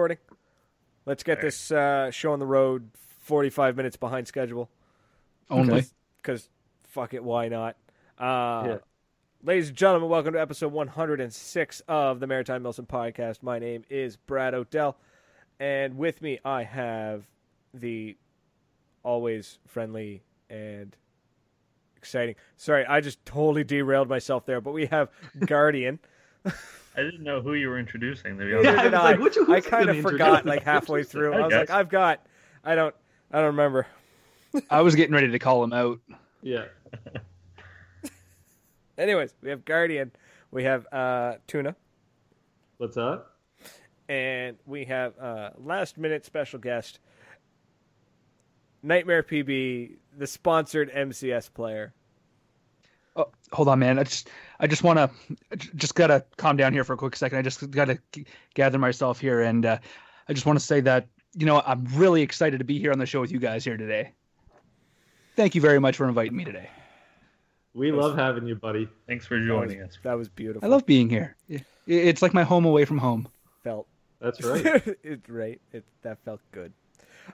recording. Let's get this uh, show on the road 45 minutes behind schedule. Only. Because, fuck it, why not? Uh, yeah. Ladies and gentlemen, welcome to episode 106 of the Maritime Milsim podcast. My name is Brad Odell, and with me I have the always friendly and exciting. Sorry, I just totally derailed myself there, but we have Guardian. I didn't know who you were introducing. To be honest. Yeah, I, like, which, I kind of forgot like halfway through. I, I was like, I've got, I don't, I don't remember. I was getting ready to call him out. Yeah. Anyways, we have Guardian, we have uh, Tuna. What's up? And we have uh, last minute special guest, Nightmare PB, the sponsored MCS player. Oh, hold on, man. I just, I just want to, just gotta calm down here for a quick second. I just gotta gather myself here, and uh, I just want to say that you know I'm really excited to be here on the show with you guys here today. Thank you very much for inviting me today. We love having you, buddy. Thanks for joining that was, us. That was beautiful. I love being here. It's like my home away from home. Felt. That's right. it's right. It that felt good.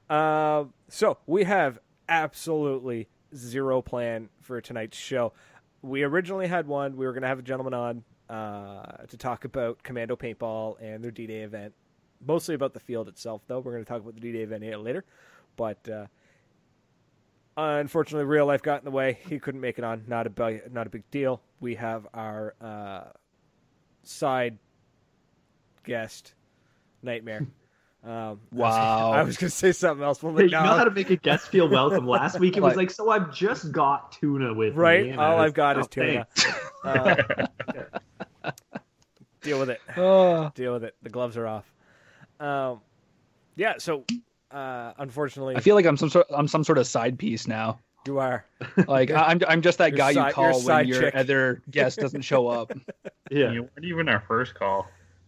Uh, so we have absolutely zero plan for tonight's show. We originally had one. We were going to have a gentleman on uh, to talk about Commando Paintball and their D Day event. Mostly about the field itself, though. We're going to talk about the D Day event later. But uh, unfortunately, real life got in the way. He couldn't make it on. Not a not a big deal. We have our uh, side guest, Nightmare. Um, wow. I was, going to say something else. But hey, you know how to make a guest feel welcome. Last week it was like, so I've just got tuna with right? me. Right. All I've got oh, is tuna. Uh, deal with it. Oh. Deal with it. The gloves are off. Um, yeah. So, uh, unfortunately, I feel like I'm some sort. I'm some sort of side piece now. You are. Like I'm. I'm just that guy you call when your chick. other guest doesn't show up. Yeah. You weren't even our first call.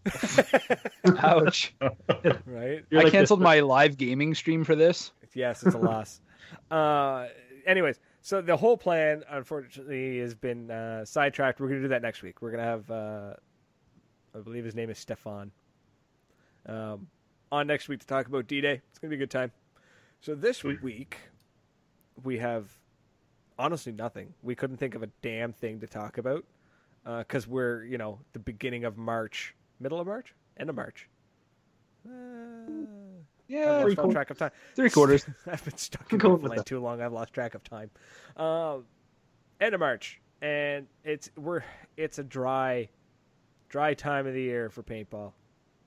Ouch. right? You're I like canceled my live gaming stream for this. Yes, it's a loss. uh, anyways, so the whole plan, unfortunately, has been uh, sidetracked. We're going to do that next week. We're going to have, uh, I believe his name is Stefan, um, on next week to talk about D Day. It's going to be a good time. So this Sweet. week, we have honestly nothing. We couldn't think of a damn thing to talk about because uh, we're, you know, the beginning of March middle of March, end of March. Uh, yeah, I've lost track of time. Three quarters. I've been stuck in Midland too long. I've lost track of time. Uh, end of March, and it's we're it's a dry, dry time of the year for paintball.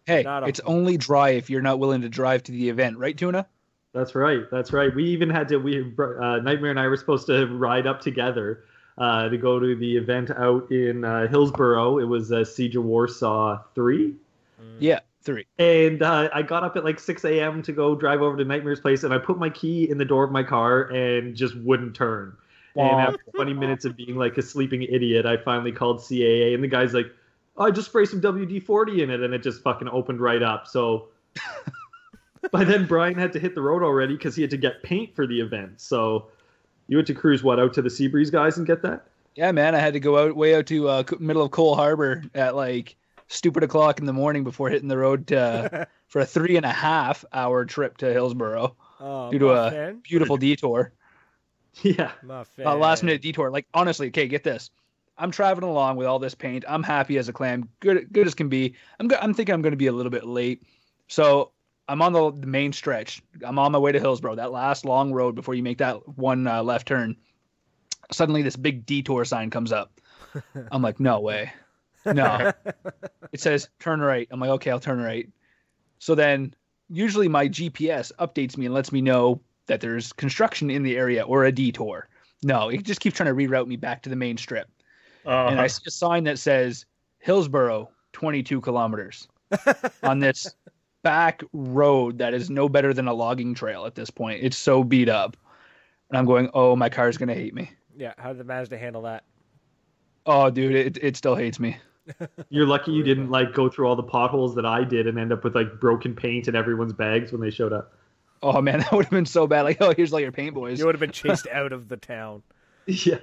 Hey, it's only dry if you're not willing to drive to the event, right, Tuna? That's right. That's right. We even had to. We uh, Nightmare and I were supposed to ride up together uh, to go to the event out in uh, Hillsborough. It was uh, Siege of Warsaw 3. Yeah, 3. And uh, I got up at like 6 a.m. to go drive over to Nightmare's place, and I put my key in the door of my car and just wouldn't turn. Wow. And after 20 minutes of being like a sleeping idiot, I finally called CAA, and the guy's like, oh, I just spray some WD 40 in it, and it just fucking opened right up. So. by then, Brian had to hit the road already because he had to get paint for the event. So you went to cruise what out to the Seabreeze guys and get that? Yeah, man. I had to go out way out to uh, middle of Cole Harbor at like stupid o'clock in the morning before hitting the road to, for a three and a half hour trip to Hillsborough oh, due to a fan. beautiful detour. Yeah, my a last minute detour. Like honestly, okay, get this. I'm traveling along with all this paint. I'm happy as a clam, good good as can be. I'm go- I'm thinking I'm going to be a little bit late, so I'm on the, the, main stretch. I'm on my way to Hillsborough, that last long road before you make that one uh, left turn. Suddenly, this big detour sign comes up. I'm like, no way. No. it says turn right. I'm like, okay, I'll turn right. So then, usually my GPS updates me and lets me know that there's construction in the area or a detour. No, it just keeps trying to reroute me back to the main strip. Uh-huh. And I see a sign that says Hillsborough, 22 kilometers on this back road that is no better than a logging trail at this point. It's so beat up. And I'm going, oh, my car's going to hate me. Yeah. How did the Mazda handle that? Oh, dude, it, it still hates me. You're lucky you didn't like go through all the potholes that I did and end up with like broken paint in everyone's bags when they showed up. Oh man, that would have been so bad. Like, oh, here's all your paint boys. You would have been chased out of the town. Yeah.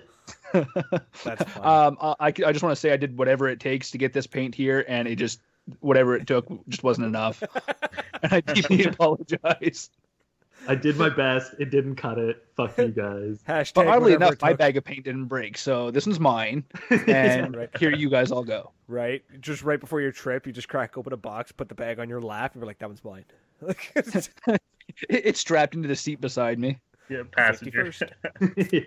That's fine. Um, I, I just want to say I did whatever it takes to get this paint here, and it just whatever it took just wasn't enough. and I deeply apologize. I did my best. It didn't cut it. Fuck you guys. Hashtag. But oddly enough, my bag of paint didn't break, so this one's mine, and Right. here you guys all go. right? Just right before your trip, you just crack open a box, put the bag on your lap, and you're like, "That one's mine." It's strapped into the seat beside me. Yeah, safety passenger.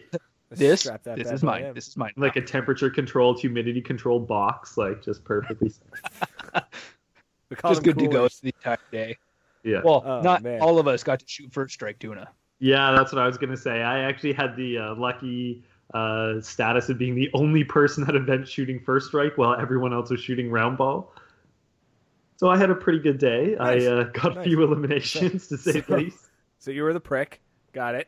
First. This, Strap that this is boy mine. in. This is mine. like a temperature controlled, humidity controlled box, like just perfectly. Just them good to go coolers. the entire day. Yeah. Well, Oh, not man. all of us got to shoot first strike tuna. Yeah, that's what I was gonna say. I actually had the uh, lucky uh, status of being the only person at event shooting first strike, while everyone else was shooting round ball. So I had a pretty good day. Nice. I uh, got a few eliminations to say the So- least. So you were the prick. Got it.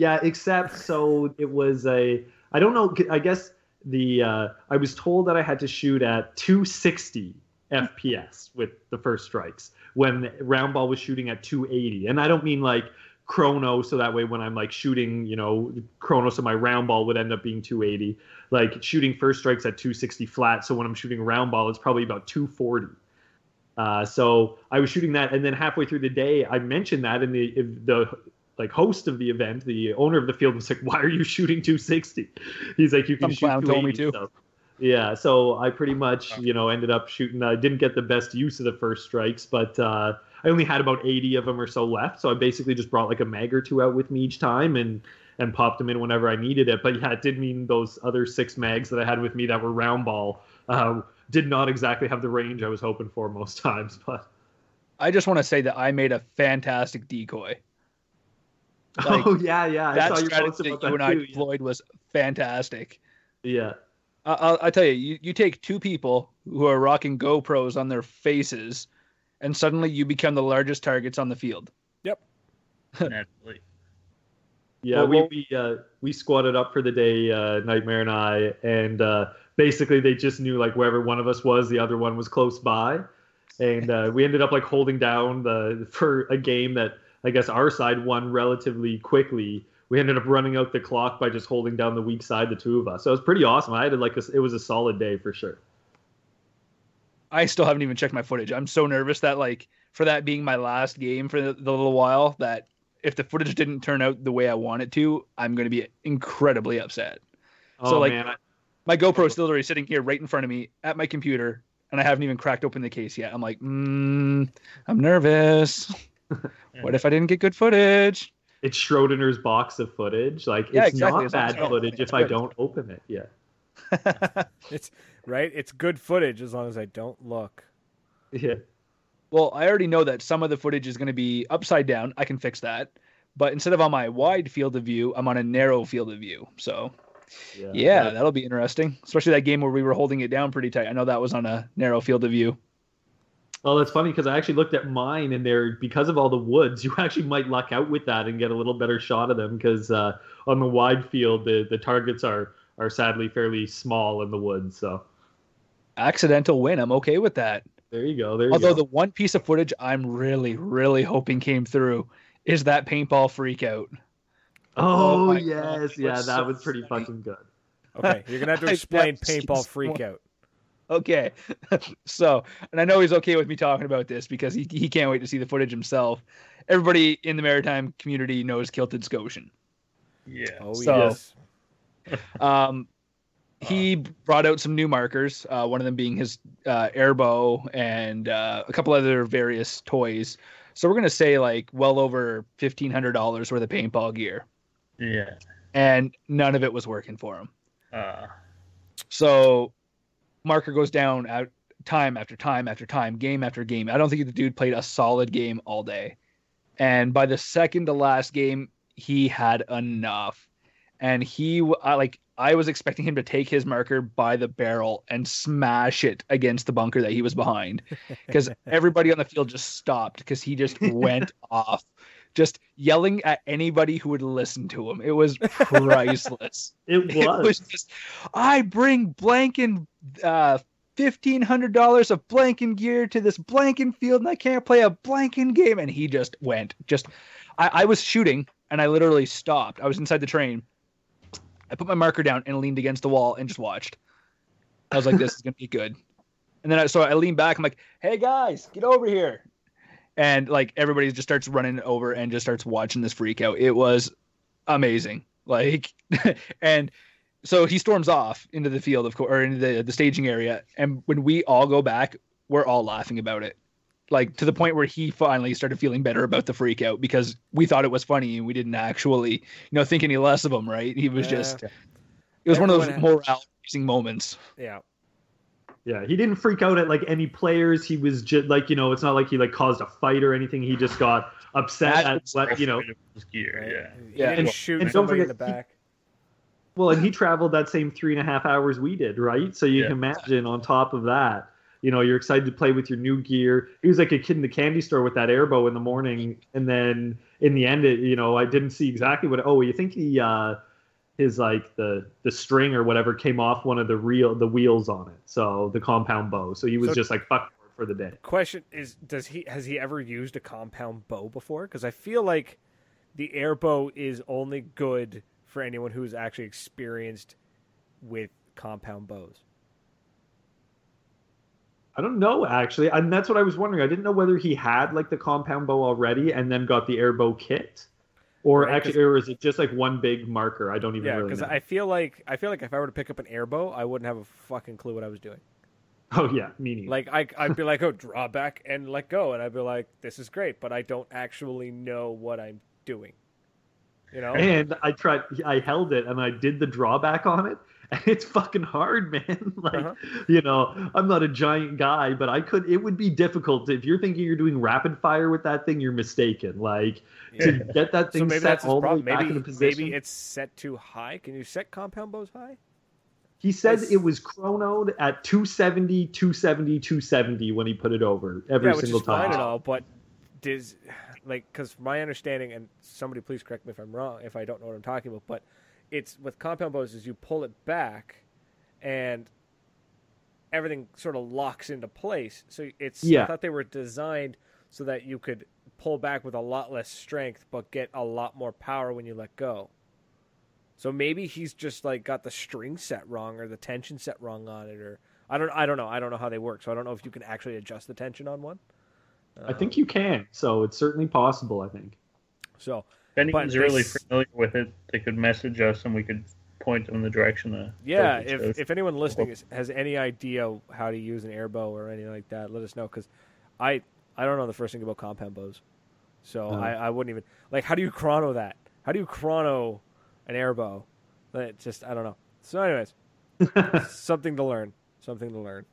Yeah, except so it was a. I don't know. I guess the uh, I was told that I had to shoot at 260 FPS with the first strikes when round ball was shooting at 280, and I don't mean like chrono so that way when I'm like shooting, you know, chrono so my round ball would end up being 280. Like shooting first strikes at 260 flat, so when I'm shooting round ball, it's probably about 240. Uh, so I was shooting that, and then halfway through the day, I mentioned that, and the the like host of the event, the owner of the field was like, "Why are you shooting 260?" He's like, "You can Some shoot clown told me to. So, yeah, so I pretty much you know ended up shooting. I didn't get the best use of the first strikes, but uh, I only had about 80 of them or so left. So I basically just brought like a mag or two out with me each time and and popped them in whenever I needed it. But yeah, it did mean those other six mags that I had with me that were round ball uh, did not exactly have the range I was hoping for most times. But I just want to say that I made a fantastic decoy. Like, oh yeah, yeah, I that saw your strategy post that you and I too. deployed was fantastic. Yeah. I- I'll, I'll tell you, you, you take two people who are rocking GoPros on their faces, and suddenly you become the largest targets on the field. Yep. Naturally. Yeah, Well, we we uh, we squatted up for the day, uh, Nightmare and I, and uh, basically they just knew like wherever one of us was, the other one was close by, and uh, we ended up like holding down the for a game that I guess our side won relatively quickly. We ended up running out the clock by just holding down the weak side, the two of us. So it was pretty awesome. I had like a, it was a solid day for sure. I still haven't even checked my footage. I'm so nervous that like for that being my last game for the, the little while that if the footage didn't turn out the way I want it to, I'm going to be incredibly upset. Oh So, like, man, My GoPro is literally sitting here right in front of me at my computer, and I haven't even cracked open the case yet. I'm like, mm, I'm nervous. Mm. what if I didn't get good footage? it's Schrodinger's box of footage. Like Yeah, it's exactly. not As long as bad don't footage if I don't open it. Yeah. It's right. It's good footage as long as I don't look. Yeah. Well, I already know that some of the footage is going to be upside down. I can fix that. But instead of on my wide field of view, I'm on a narrow field of view. So, Yeah. yeah, That- that'll be interesting. Especially that game where we were holding it down pretty tight. I know that was on a narrow field of view. Oh, that's funny because I actually looked at mine and there, because of all the woods, you actually might luck out with that and get a little better shot of them because uh, on the wide field, the, the targets are are sadly fairly small in the woods. So Accidental win. I'm okay with that. there you go. There you Although go. the one piece of footage I'm really, really hoping came through is that paintball freak out. oh, oh yes, God, yeah, that so was pretty funny. fucking good. Okay, you're gonna have to explain paintball freak out. Okay. so, and I know he's okay with me talking about this because he, he can't wait to see the footage himself. Everybody in the maritime community knows Kilted Scotian. Yeah. Oh So- yes. Um, he brought out some new markers, uh, one of them being his uh, airbow and uh, a couple other various toys. So we're going to say like well over $1,500 worth of paintball gear. Yeah. And none of it was working for him. Uh, So marker goes down out time after time after time, game after game. I don't think the dude played a solid game all day. And by the second to last game, he had enough. And he I, like I was expecting him to take his marker by the barrel and smash it against the bunker that he was behind because everybody on the field just stopped because he just went off just yelling at anybody who would listen to him. It was priceless. It It was. was just, I bring blanking uh, fifteen hundred dollars of blanking gear to this blanking field, and I can't play a blanking game. And he just went. Just, I, I was shooting, and I literally stopped. I was inside the train. I put my marker down and leaned against the wall and just watched. I was like, "This is gonna be good." And then I so I leaned back. I'm like, "Hey guys, get over here!" And like everybody just starts running over and just starts watching this freak out. It was amazing. Like, and so he storms off into the field, of course, or into the, the staging area. And when we all go back, we're all laughing about it. Like to the point where he finally started feeling better about the freak out because we thought it was funny and we didn't actually, you know, think any less of him, right? He was Yeah. just, it was one of those Everyone morale raising moments. Yeah. Yeah, he didn't freak out at like any players. He was just like, you know, it's not like he like caused a fight or anything. He just got upset at what, you know. Gear, yeah. He Yeah. And- shoot and don't somebody in the forget, he- Well, and he traveled that same three and a half hours we did, right? So you Yeah. can imagine on top of that, you know, you're excited to play with your new gear. He was like a kid in the candy store with that airbow in the morning, and then in the end, it, you know, I didn't see exactly what. Oh, you think he, uh, his like the the string or whatever came off one of the real the wheels on it, so the compound bow. So he was So- just like fuck for the day. Question is, does he has he ever used a compound bow before? Because I feel like the air bow is only good for anyone who's actually experienced with compound bows. I don't know actually, and that's what I was wondering. I didn't know whether he had like the compound bow already and then got the airbow kit, or Right, actually, or is it just like one big marker? I don't even Yeah, because. I feel like I feel like if I were to pick up an air bow, I wouldn't have a fucking clue what I was doing. Oh yeah, me neither. Like I, I'd be like, oh, draw back and let go, and I'd be like, this is great, but I don't actually know what I'm doing. You know? and I tried. I held it and I did the drawback on it, and it's fucking hard, man. like Uh-huh. you know, I'm not a giant guy, but I could. It would be difficult if you're thinking you're doing rapid fire with that thing. You're mistaken. Like to get that So thing maybe set all the way back Maybe into position. maybe it's set too high. Can you set compound bows high? He said it was chronoed at 270, 270, 270 when he put it over every yeah, which single is fine time. and all, but does like because my understanding, and somebody please correct me if I'm wrong, if I don't know what I'm talking about, but it's with compound bows is you pull it back, and everything sort of locks into place. So it's yeah. I thought they were designed so that you could pull back with a lot less strength, but get a lot more power when you let go. So maybe he's just like got the string set wrong or the tension set wrong on it, or I don't I don't know I don't know how they work. So I don't know if you can actually adjust the tension on one. I um, think you can, so it's certainly possible. I think. So If anyone's they really s- familiar with it, they could message us and we could point them in the direction of. yeah, if So if anyone listening is, has any idea how to use an air bow or anything like that, let us know because I I don't know the first thing about compound bows, so No. I I wouldn't even like how do you chrono that? How do you chrono an air bow? It just I don't know. So anyways, something to learn. Something to learn.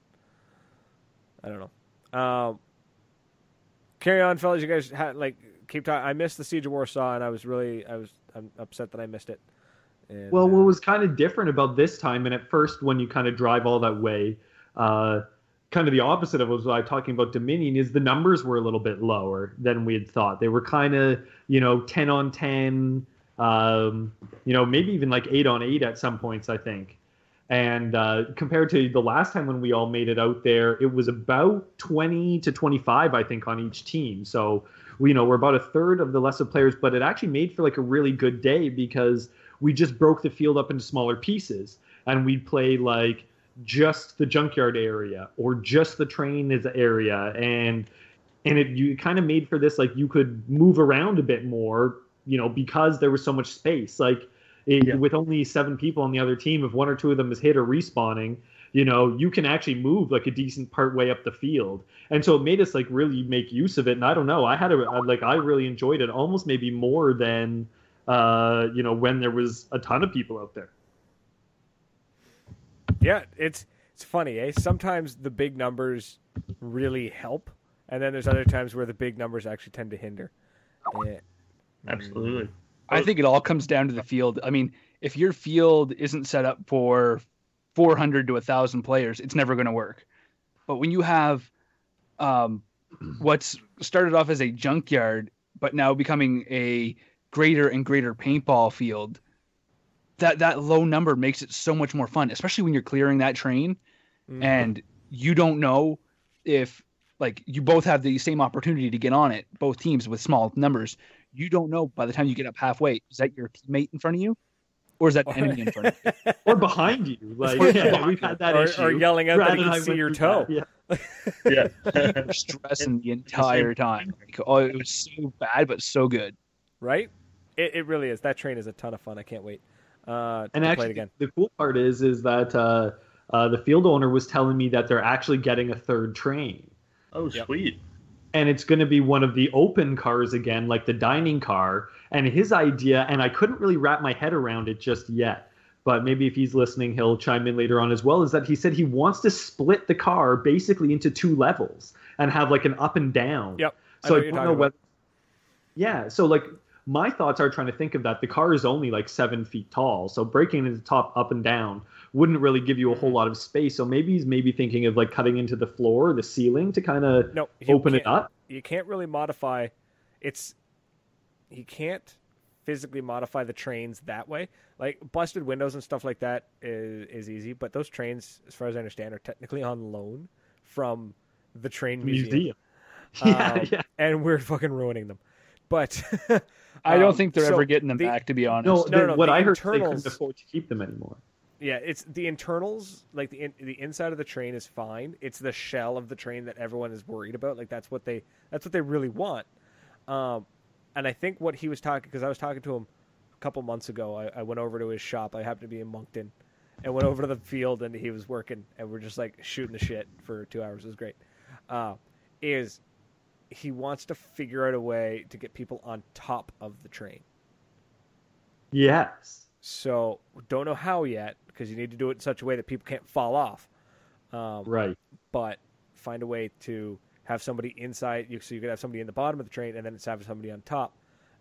I don't know. Um, carry on, fellas. You guys had like keep talking. I missed the siege of Warsaw, and I was really I was I'm upset that I missed it. And, Well, uh, what was kind of different about this time, and at first when you kind of drive all that way, uh, kind of the opposite of what I was talking about Dominion is the numbers were a little bit lower than we had thought. They were kind of you know ten on ten, um, you know maybe even like eight on eight at some points I think. And uh, compared to the last time when we all made it out there, it was about 20 to 25, I think, on each team. So, you know, we're about a third of the lesser players, but it actually made for like a really good day because we just broke the field up into smaller pieces. And we'd play like just the junkyard area or just the train is area. And and it you kind of made for this like you could move around a bit more you know because there was so much space. Like it, Yeah. with only seven people on the other team if one or two of them is hit or respawning you know you can actually move like a decent part way up the field and so it made us like really make use of it and i don't know i had a like i really enjoyed it almost maybe more than uh you know when there was a ton of people out there Yeah, it's it's funny, eh? Sometimes the big numbers really help, and then there's other times where the big numbers actually tend to hinder. Yeah. Absolutely. I think it all comes down to the field. I mean, if your field isn't set up for 400 to 1,000 players, it's never going to work. But when you have um, what's started off as a junkyard, but now becoming a greater and greater paintball field, that that low number makes it so much more fun, especially when you're clearing that train Mhm. and you don't know if like you both have the same opportunity to get on it, both teams with small numbers. You don't know by the time you get up halfway, is that your teammate in front of you? Or is that the enemy in front of you? or behind you. Like yeah, behind we've had that Or- issue. or yelling out that Brad he can see your through that, toe. Yeah. Yeah. You were stressing the entire time. Like, oh, it was so bad, but so good. right? It, it really is. That train is a ton of fun. I can't wait uh, And to play actually, it again. the cool part is is that uh, uh, the field owner was telling me that they're actually getting a third train, Oh, Yep. sweet. and it's going to be one of the open cars again, like the dining car. And his idea, and I couldn't really wrap my head around it just yet. But maybe if he's listening, he'll chime in later on as well. Is that he said he wants to split the car basically into two levels and have like an up and down. Yep. I So I, don't know about. whether. Yeah. So like my thoughts are trying to think of that. The car is only like seven feet tall, so breaking into the top up and down wouldn't really give you a whole mm-hmm. lot of space. So maybe he's maybe thinking of like cutting into the floor, or the ceiling to kind of No, open it up. You can't really modify. It's you can't physically modify the trains that way. Like busted windows and stuff like that is is easy, but those trains, as far as I understand, are technically on loan from the train museum. Museum. Yeah, Um, yeah. and we're fucking ruining them. But I don't um, think they're so ever getting them the- back, to be honest. No, No, the- no, what I heard is they couldn't afford to keep them anymore. Yeah, it's the internals, like the in, the inside of the train is fine. It's the shell of the train that everyone is worried about. Like that's what they that's what they really want. Um, and I think what he was talking because I was talking to him a couple months ago. I, I went over to his shop. I happened to be in Moncton, and went over to the field, and he was working, and we're just like shooting the shit for two hours. It was great. Uh, is he wants to figure out a way to get people on top of the train. Yes. So don't know how yet because you need to do it in such a way that people can't fall off. Um, Right. But find a way to have somebody inside you, so you could have somebody in the bottom of the train and then it's have somebody on top.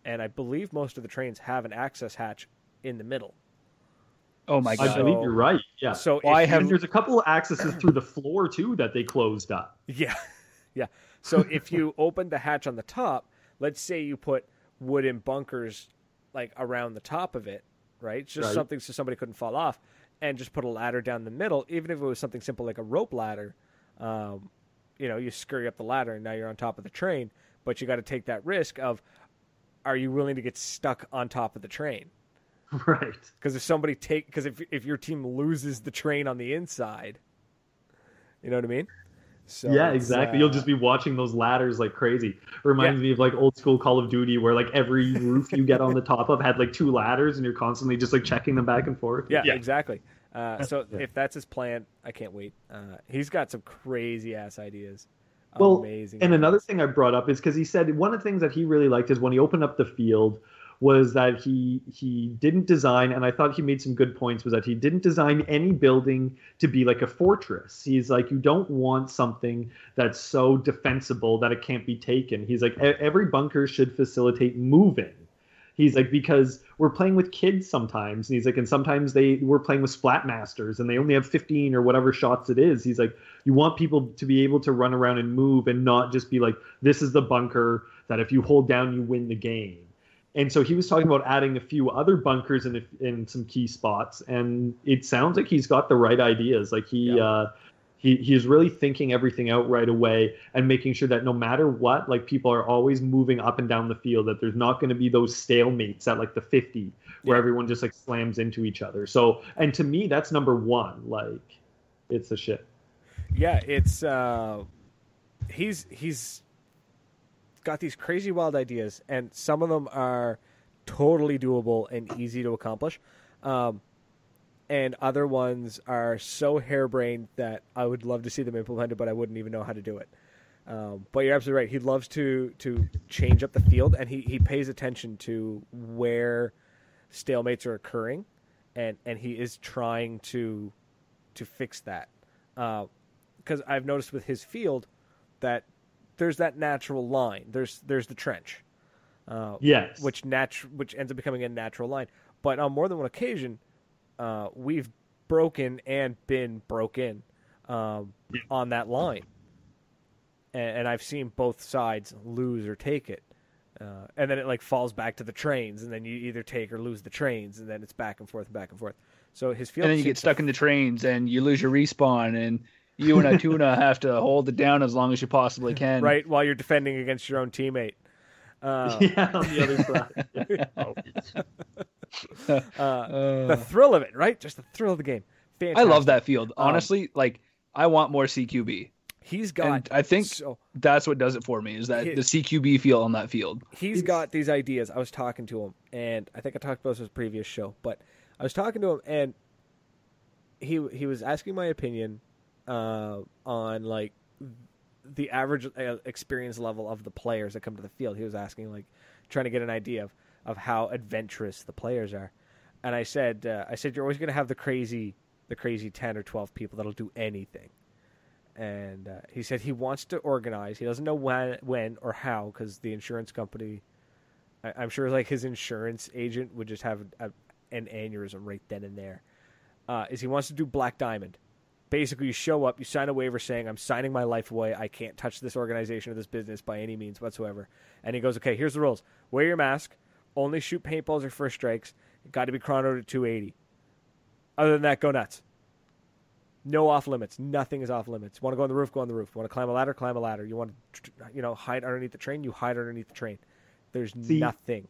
And I believe most of the trains have an access hatch in the middle. oh my god! So- believe you're right. Yeah. So Well, I have- there's a couple of accesses through the floor too that they closed up. Yeah, yeah. So if you open the hatch on the top, let's say you put wooden bunkers like around the top of it, right? Just Right. something so somebody couldn't fall off, and just put a ladder down the middle. Even if it was something simple like a rope ladder, um, you know, you scurry up the ladder and now you're on top of the train. But you got to take that risk of, are you willing to get stuck on top of the train? Right. Because if somebody take, because if if your team loses the train on the inside, you know what I mean? So yeah, exactly. uh, You'll just be watching those ladders like crazy. Reminds me of like old school Call of Duty where like every roof you get on the top of had like two ladders and you're constantly just like checking them back and forth. Yeah, Yeah. exactly. Uh, so Yeah. if that's his plan, I can't wait. Uh, he's got some crazy ass ideas. Well, Amazing. And another thing I brought up is because he said one of the things that he really liked is when he opened up the field was that he he didn't design and I thought he made some good points was that he didn't design any building to be like a fortress. He's like you don't want something that's so defensible that it can't be taken. He's like "E- every bunker should facilitate moving. He's like because we're playing with kids sometimes and he's like and sometimes they we're playing with splat masters and they only have 15 or whatever shots it is. He's like you want people to be able to run around and move and not just be like this is the bunker that if you hold down you win the game and so he was talking about adding a few other bunkers in in some key spots and it sounds like he's got the right ideas like he Yeah. uh he, he's really thinking everything out right away and making sure that no matter what like people are always moving up and down the field that there's not going to be those stalemates at like the 50 where Yeah. everyone just like slams into each other so and to me that's number one like it's a shit yeah, it's uh, he's he's got these crazy wild ideas, and some of them are totally doable and easy to accomplish. Um, and other ones are so harebrained that I would love to see them implemented, but I wouldn't even know how to do it. Um, but you're absolutely right. He loves to to change up the field, and he, he pays attention to where stalemates are occurring, and and he is trying to to fix that. Because I've noticed with his field that there's that natural line. There's there's the trench, uh, yes which natu- which ends up becoming a natural line. But on more than one occasion, uh, we've broken and been broken um, Yeah. on that line, and, and I've seen both sides lose or take it. Uh, and then it like falls back to the trains, and then you either take or lose the trains, and then it's back and forth and back and forth. So his field, and then you get seems to stuck in the trains and you lose your respawn and you and Atuna have to hold it down as long as you possibly can. right while you're defending against your own teammate. Uh, yeah on the other side Oh, it's- uh, Uh, the thrill of it, right? Just the thrill of the game. I love that field. Um, Honestly, like I want more CQB. He's got. And I think so, that's what does it for me is that He- the CQB feel on that field. he's It's- got these ideas. I was talking to him, and I think I talked about this in a previous show, but I was talking to him, and he he was asking my opinion uh, on like the average uh, experience level of the players that come to the field. He was asking like trying to get an idea of of how adventurous the players are, and I said uh, I said you're always going to have the crazy the crazy ten or twelve people that'll do anything. And uh, he said he wants to organize. He doesn't know when, when or how, because the insurance company I, I'm sure like his insurance agent would just have a, an aneurysm right then and there. Uh, is he wants to do Black Diamond. Basically, you show up, you sign a waiver saying, "I'm signing my life away. I can't touch this organization or this business by any means whatsoever." And he goes, "Okay, here's the rules: wear your mask, only shoot paintballs or first strikes. Got to be chronoed at 280. Other than that, go nuts. No off limits. Nothing is off limits. Want to go on the roof? Go on the roof. Want to climb a ladder? Climb a ladder. You want to, you know, hide underneath the train? You hide underneath the train. There's See, nothing.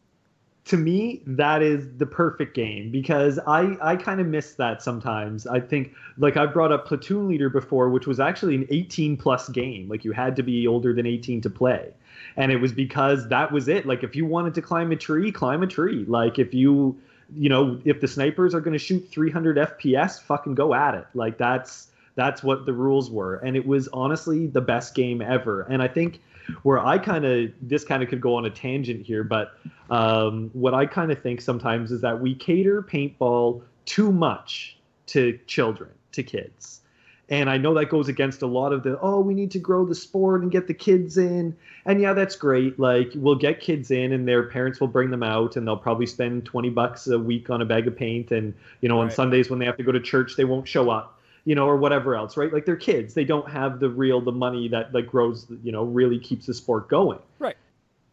to me that is the perfect game because i i kind of miss that sometimes i think like i brought up platoon leader before which was actually an 18 plus game like you had to be older than 18 to play and it was because that was it. Like if you wanted to climb a tree climb a tree. Like if you you know if the snipers are going to shoot 300 fps fucking go at it. Like that's that's what the rules were. And it was honestly the best game ever. And i think where I kind of this kind of could go on a tangent here, but um, what I kind of think sometimes is that we cater paintball too much to children, to kids. And I know that goes against a lot of the, oh, we need to grow the sport and get the kids in. And yeah, that's great. Like, we'll get kids in and their parents will bring them out and they'll probably spend 20 bucks a week on a bag of paint. And, you know, on Sundays when they have to go to church, they won't show up you know, or whatever else, right? Like they're kids; they don't have the real the money that like grows, you know, really keeps the sport going. Right.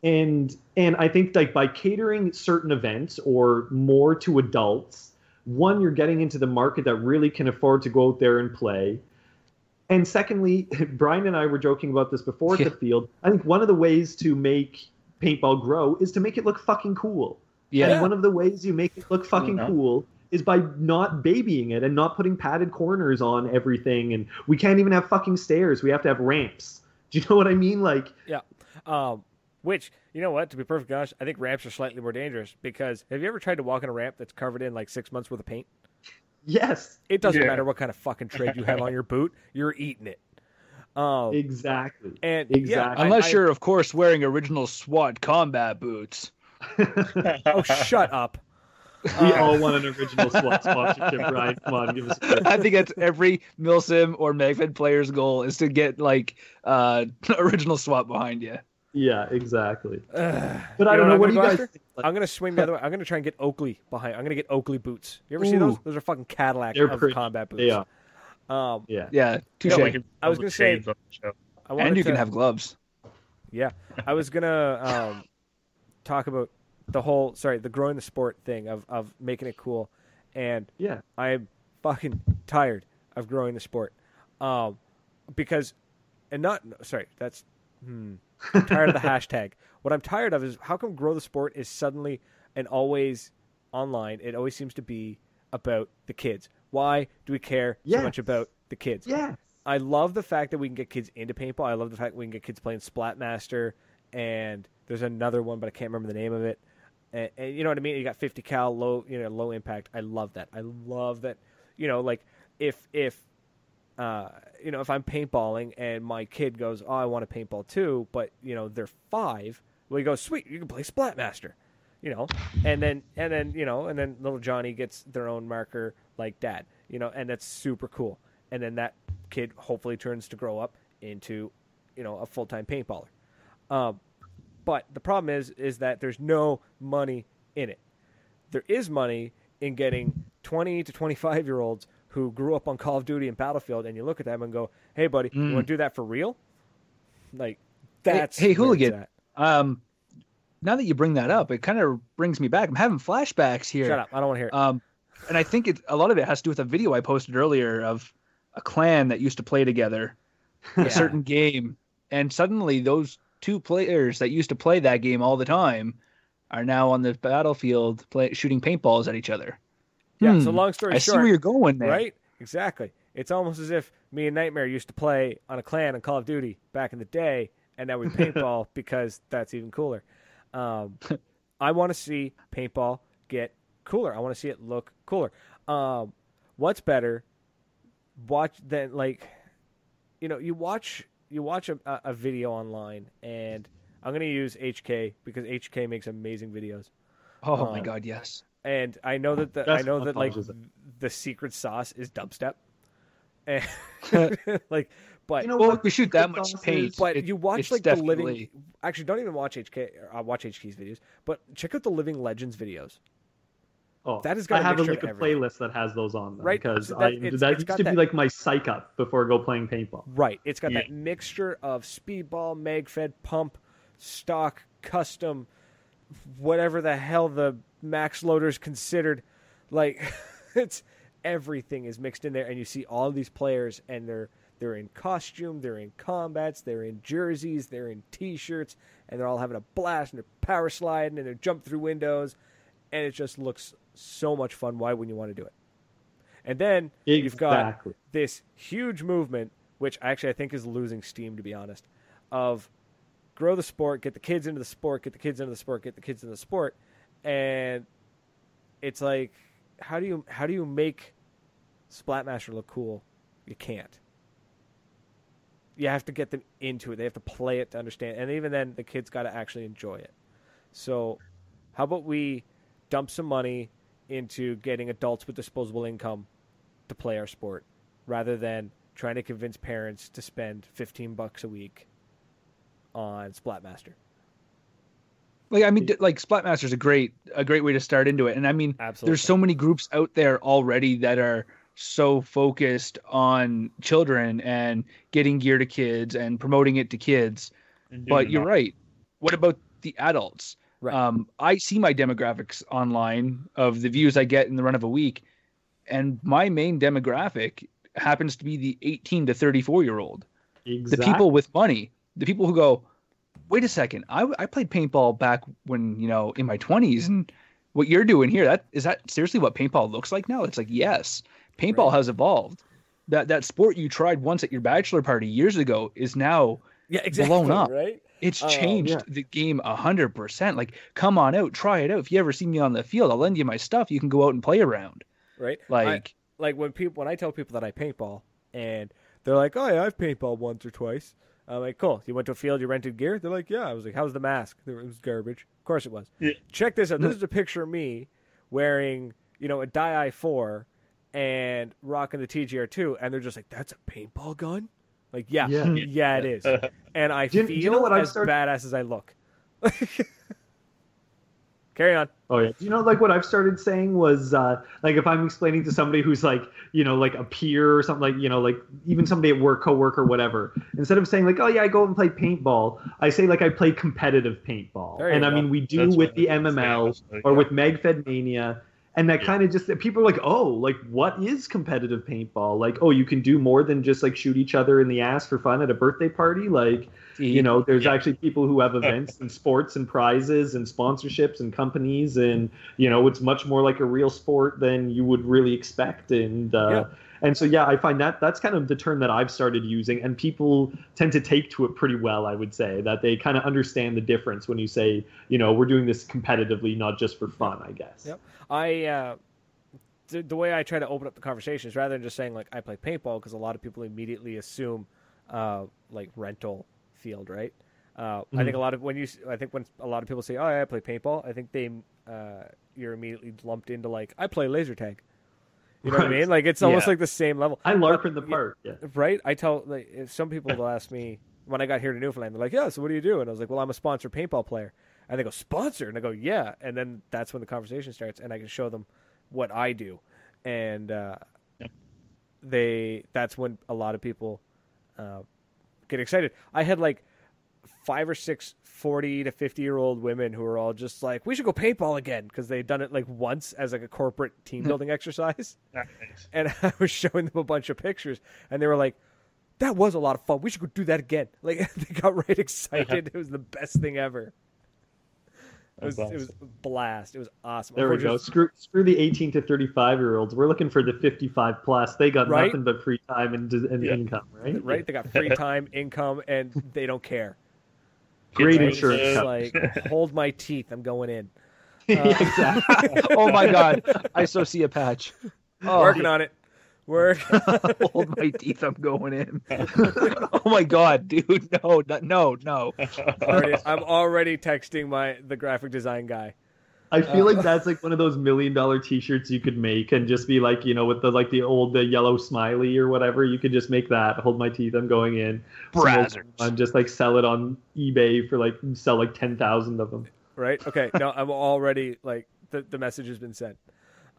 And and I think like by catering certain events or more to adults, one you're getting into the market that really can afford to go out there and play. And secondly, Brian and I were joking about this before at the field. I think one of the ways to make paintball grow is to make it look fucking cool. Yeah. And one of the ways you make it look fucking cool is by not babying it and not putting padded corners on everything. And we can't even have fucking stairs. We have to have ramps. Do you know what I mean? Like, yeah. Um, which you know what? To be perfectly honest, I think ramps are slightly more dangerous because have you ever tried to walk on a ramp that's covered in like six months worth of paint? yes, It doesn't Yeah. matter what kind of fucking tread you have on your boot, you're eating it. Um, exactly. and yeah, exactly. I- Unless I- you're, of course, wearing original SWAT combat boots. oh, shut up. we Uh, all want an original SWAT sponsorship, Brian. Come on, give us a. I think that's every Milsim or Megfed player's goal is to get like uh original SWAT behind you. Yeah, exactly. Ugh. But I don't know. what What I'm do you gonna guys think? Like, I'm gonna swing the other way. I'm gonna try and get Oakley behind. I'm gonna get Oakley boots. You ever see those? Those are fucking Cadillac They're of pretty. combat boots. they are. Um, Yeah. Yeah, touche. Yeah, we I was gonna say- on the show. I and you to, can have gloves. Yeah, I was gonna um, talk about the whole sorry the growing the sport thing of of making it cool, and Yeah. I'm fucking tired of growing the sport, um, because and not sorry that's hmm, I'm tired of the hashtag. What I'm tired of is how come grow the sport is suddenly and always online. It always seems to be about the kids. Why do we care so much about the kids? Yeah. I love the fact that we can get kids into paintball. I love the fact we can get kids playing Splatmaster, and there's another one, but I can't remember the name of it. And, and you know what I mean? You got 50 cal, low, you know, low impact. I love that. I love that. You know, like if if uh, you know if I'm paintballing and my kid goes, oh, I want to paintball too, but you know they're five. Well, you go, sweet, you can play Splatmaster. You know, and then and then you know, and then little Johnny gets their own marker like dad. You know, and that's super cool. And then that kid hopefully turns to grow up into, you know, a full time paintballer. Um, but the problem is, is that there's no money in it. There is money in getting 20 to 25 year olds who grew up on Call of Duty and Battlefield, and you look at them and go, "Hey, buddy, you Mm. want to do that for real?" Like that's hey, it's hooligan. Um, now that you bring that up, it kind of brings me back. I'm having flashbacks here. Shut up! I don't want to hear it. Um, and I think it, a lot of it has to do with a video I posted earlier of a clan that used to play together Yeah. a certain game, and suddenly those two players that used to play that game all the time are now on the battlefield play, shooting paintballs at each other. Yeah. Hmm, So long story I see where you're going there. right? Exactly. It's almost as if me and Nightmare used to play on a clan on Call of Duty back in the day, and now we paintball because that's even cooler. Um, I want to see paintball get cooler. I want to see it look cooler. Um, what's better? Watch than like, you know, you watch you watch a, a- video online, and I'm gonna use HK because HK makes amazing videos Oh my Um, god, yes. And I know that the I know that like the secret sauce is dubstep, and like, but You know Well, we shoot that much sauce paint. but it- you watch it's like the living. Actually, don't even watch HK. Or, uh, watch HK's videos, but check out the Living Legends videos. Oh, that is. has got I a have a like a everything. playlist that has those on them Right, because so that- I, it's- that it's used to that- be like my psych up before I go playing paintball. Right, it's got Yeah. that mixture of speedball, magfed, pump, stock, custom, whatever the hell the max loader's considered. Like, it's everything is mixed in there, and you see all these players, and they're they're in costume, they're in combats, they're in jerseys, they're in t-shirts, and they're all having a blast, and they're power sliding, and they're jumping through windows, and it just looks so much fun. Why wouldn't you want to do it? And then you've got this huge movement, which actually I think is losing steam, to be honest, of grow the sport, get the kids into the sport, get the kids into the sport, get the kids into the sport, and it's like, how do you how do you make Splatmaster look cool? You can't. You have to get them into it. They have to play it to understand, and even then, the kids got to actually enjoy it. So, how about we dump some money into getting adults with disposable income to play our sport rather than trying to convince parents to spend 15 bucks a week on Splatmaster. Like I mean, like Splatmaster's a great a great way to start into it, and I mean, Absolutely. there's so many groups out there already that are so focused on children and getting gear to kids and promoting it to kids. But you're right. What about the adults? Right. Um, I see my demographics online of the views I get in the run of a week, and my main demographic happens to be the 18 to 34 year old Exactly. the people with money, the people who go, wait a second, I, I played paintball back when you know in my twenties, and what you're doing here that is that seriously what paintball looks like now? It's like yes, paintball Right. has evolved. That that sport you tried once at your bachelor party years ago is now Yeah, exactly. blown up. Right? it's Oh, changed yeah. the game a hundred percent. Like come on out, try it out. If you ever see me on the field, I'll lend you my stuff. You can go out and play around. Right? Like I- like when people when I tell people that I paintball and they're like, "Oh yeah, I've paintballed once or twice." I'm like, "Cool. You went to a field, you rented gear?" They're like, "Yeah." I was like, "How's the mask?" Were- It was garbage. Of course it was. Yeah. Check this out. This is a picture of me wearing, you know, a Dye 4 and rocking the TGR2 and they're just like, "That's a paintball gun?" Like, yeah. Yeah. Yeah, it is. And I you- feel you know what as started- badass as I look. Carry on. Oh yeah. You know, like what I've started saying was uh, like if I'm explaining to somebody who's like, you know, like a peer or something like, you know, like even somebody at work, coworker, whatever. Instead of saying like, oh yeah, I go and play paintball, I say like I play competitive paintball. And I mean, we do That's with the MML or yeah. with MegFed Mania. And that Yeah. kind of just people are like, oh, like what is competitive paintball? Like, oh, you can do more than just like shoot each other in the ass for fun at a birthday party. Like, you know there's Yeah. actually people who have events and sports and prizes and sponsorships and companies and you know it's much more like a real sport than you would really expect and uh, Yeah. And so yeah i find that that's kind of the term that i've started using and people tend to take to it pretty well i would say that they kind of understand the difference when you say you know we're doing this competitively not just for fun i guess Yep. I uh, the, the way I try to open up the conversation is rather than just saying like I play paintball because a lot of people immediately assume uh, like rental field, right? Uh, I think a lot of when you I think when a lot of people say oh yeah, I play paintball, I think they uh, you're immediately lumped into like I play laser tag. You know what I mean? Like it's almost Yeah. like the same level, i larp in the park yeah right? I tell like some people will ask me when I got here to Newfoundland, they're like, "Yeah, so what do you do?" And I was like, "Well, I'm a sponsored paintball player." And they go, "Sponsor?" And I go, "Yeah." And then that's when the conversation starts, and I can show them what I do, and uh, Yep. they that's when a lot of people uh, get excited. I had like five or six 40 to 50 year old women who are all just like, "We should go paintball again" because they'd done it like once as like a corporate team building exercise Nice. and I was showing them a bunch of pictures, and they were like, "That was a lot of fun. We should go do that again." Like they got right excited. it was the best thing ever. It was, it was a blast. It was awesome. There we go. Screw, screw the 18 to 35 year olds. We're looking for the 55 plus. They got Right? nothing but free time and, and Yeah. income, right? Right? They got free time, income, and they don't care. Great Right? insurance It's like, hold my teeth. I'm going in. yeah, uh, exactly. oh my god, I so see a patch. Oh, Working on it. Work. hold my teeth. I'm going in. oh my god, dude, no, no, no. already, I'm already texting my the graphic design guy. I feel Uh, like that's like one of those million dollar T-shirts you could make and just be like, you know, with the like the old the yellow smiley or whatever. You could just make that. Hold my teeth. I'm going in. Brazzers. I'm just like sell it on eBay for like sell like ten thousand of them. Right? Okay. No, I'm already like the, the message has been sent.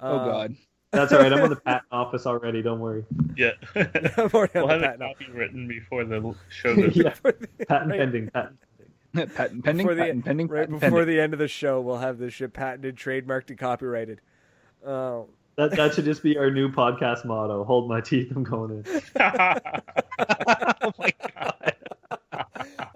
Oh Um, god. That's all right. I'm on the patent office already. Don't worry. yeah. I'm already we'll on have the a patent copy written before the show yeah, For the- patent right, pending. Patent. Patent pending. Before the- patent pending. right patent before pending. the end of the show, we'll have this shit patented, trademarked, and copyrighted. Uh, That that should just be our new podcast motto. Hold my teeth. I'm going in. oh my god.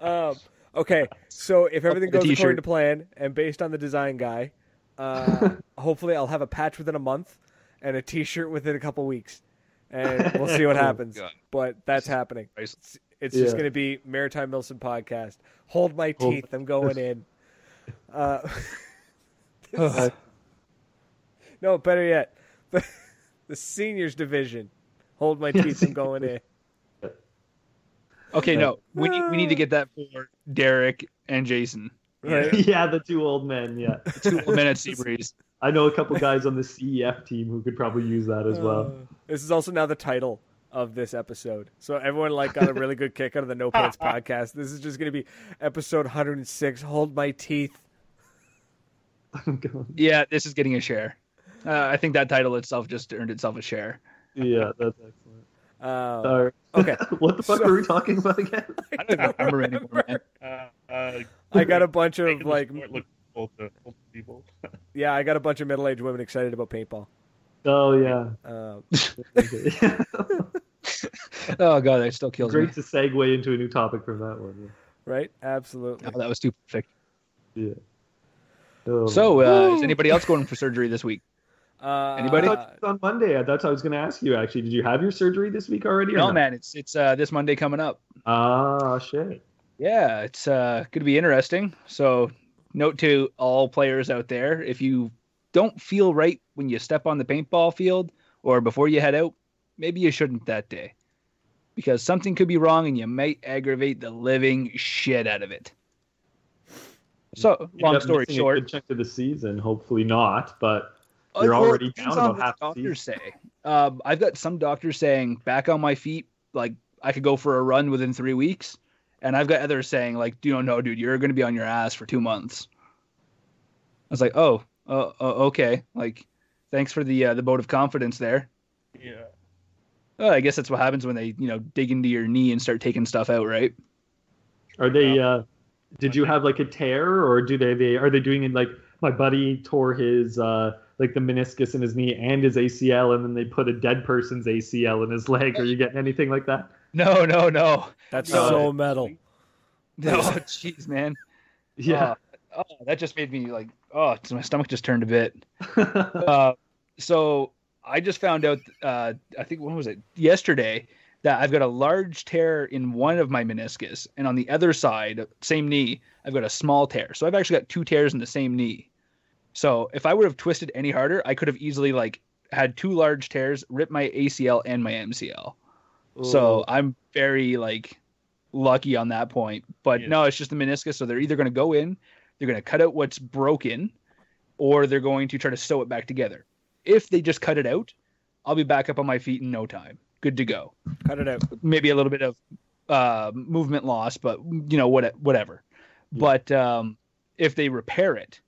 um, okay, so if everything goes according to plan and based on the design guy, uh, hopefully I'll have a patch within a month and a T-shirt within a couple weeks, and we'll see what Oh, happens. God. But that's happening. Christ. It's, it's just going to be Maritime Milsim podcast. Hold my Hold- teeth. I'm going in. Uh, no, better yet, the, the seniors division. Hold my teeth. I'm going in. Okay, no, we need we need to get that for Derek and Jason. Right? yeah, the two old men. Yeah, Two minutes Seabreeze. I know a couple guys on the CEF team who could probably use that as well. Uh, this is also now the title of this episode. So everyone like got a really good kick out of the No Pants podcast. This is just going to be episode 106. Hold my teeth. Yeah, this is getting a share. Uh, I think that title itself just earned itself a share. Yeah, that's excellent. Uh, Sorry. okay, what the fuck So- were we talking about again? I don't even remember anymore, man. Uh, uh, I got a bunch of like, look cool to old people. yeah, I got a bunch of middle-aged women excited about paintball. Oh yeah. Uh, Oh god, that still kills Great me. to segue into a new topic from that one. right? Absolutely. Oh, that was too perfect. Yeah. Oh, So, uh, is anybody else going for surgery this week? Uh, Anybody? I thought it was on Monday. That's what I was going to ask you. Actually, did you have your surgery this week already? Or No, not? man, it's it's uh, this Monday coming up. Ah, shit. Yeah, it's uh, going to be interesting. So, note to all players out there: if you don't feel right when you step on the paintball field or before you head out, maybe you shouldn't that day, because something could be wrong and you might aggravate the living shit out of it. So, You long story short, a good chunk of the season. Hopefully not, but You're well, already down about half the doctors say. Um, I've got some doctors saying back on my feet, like I could go for a run within three weeks, and I've got others saying like, you know, no, dude, you're going to be on your ass for two months. I was like, oh, uh, uh, okay, like, thanks for the uh, the vote of confidence there. Yeah. Oh, I guess that's what happens when they, you know, dig into your knee and start taking stuff out, right? are they? Uh, did you have like a tear, or do they? They are they doing it like my buddy tore his uh, like the meniscus in his knee and his ACL, and then they put a dead person's ACL in his leg. Are you getting anything like that? No, no, no, That's No. so metal. no, jeez, man. Yeah. Oh, oh, that just made me like, oh, my stomach just turned a bit. uh, so I just found out, uh, I think when was it yesterday, that I've got a large tear in one of my meniscus, and on the other side, same knee, I've got a small tear. So I've actually got two tears in the same knee. So if I would have twisted any harder, I could have easily like had two large tears, ripped my ACL and my MCL. So I'm very like lucky on that point. But Yeah. no, it's just the meniscus. So they're either going to go in, they're going to cut out what's broken, or they're going to try to sew it back together. If they just cut it out, I'll be back up on my feet in no time. Good to go. Cut it out. Maybe a little bit of uh, movement loss, but you know what, whatever. Yeah. But um, if they repair it,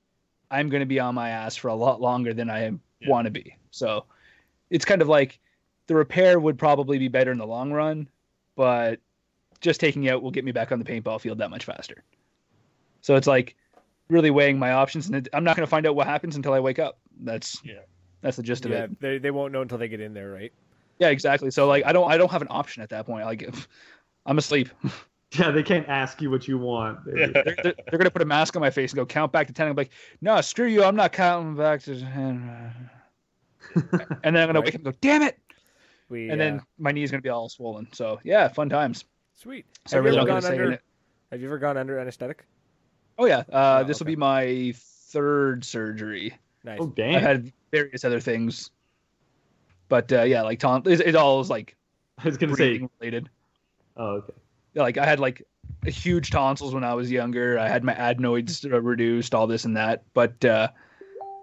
I'm going to be on my ass for a lot longer than I Yeah. want to be. So it's kind of like the repair would probably be better in the long run, but just taking out will get me back on the paintball field that much faster. So it's like really weighing my options, and it, I'm not going to find out what happens until I wake up. That's Yeah. that's the gist of Yeah, it. they they won't know until they get in there, right? Yeah, exactly. So like I don't I don't have an option at that point. Like if I'm asleep. Yeah, they can't ask you what you want. They- They're, they're, they're gonna put a mask on my face and go count back to ten. I'm like, no, screw you. I'm not counting back to ten. And then I'm gonna wake up and go, damn it. We And uh, then my knee's gonna be all swollen. So yeah, fun times. sweet. So I Have you really ever don't gone gonna say under? it. Have you ever gone under anesthetic? Oh yeah, uh, Oh, this will okay. be my third surgery. Nice. oh I've had various other things, but uh, yeah, like ton- it, it all is like I was gonna say. related. Oh okay. Yeah, like I had like huge tonsils when I was younger. I had my adenoids uh, reduced, all this and that. But uh,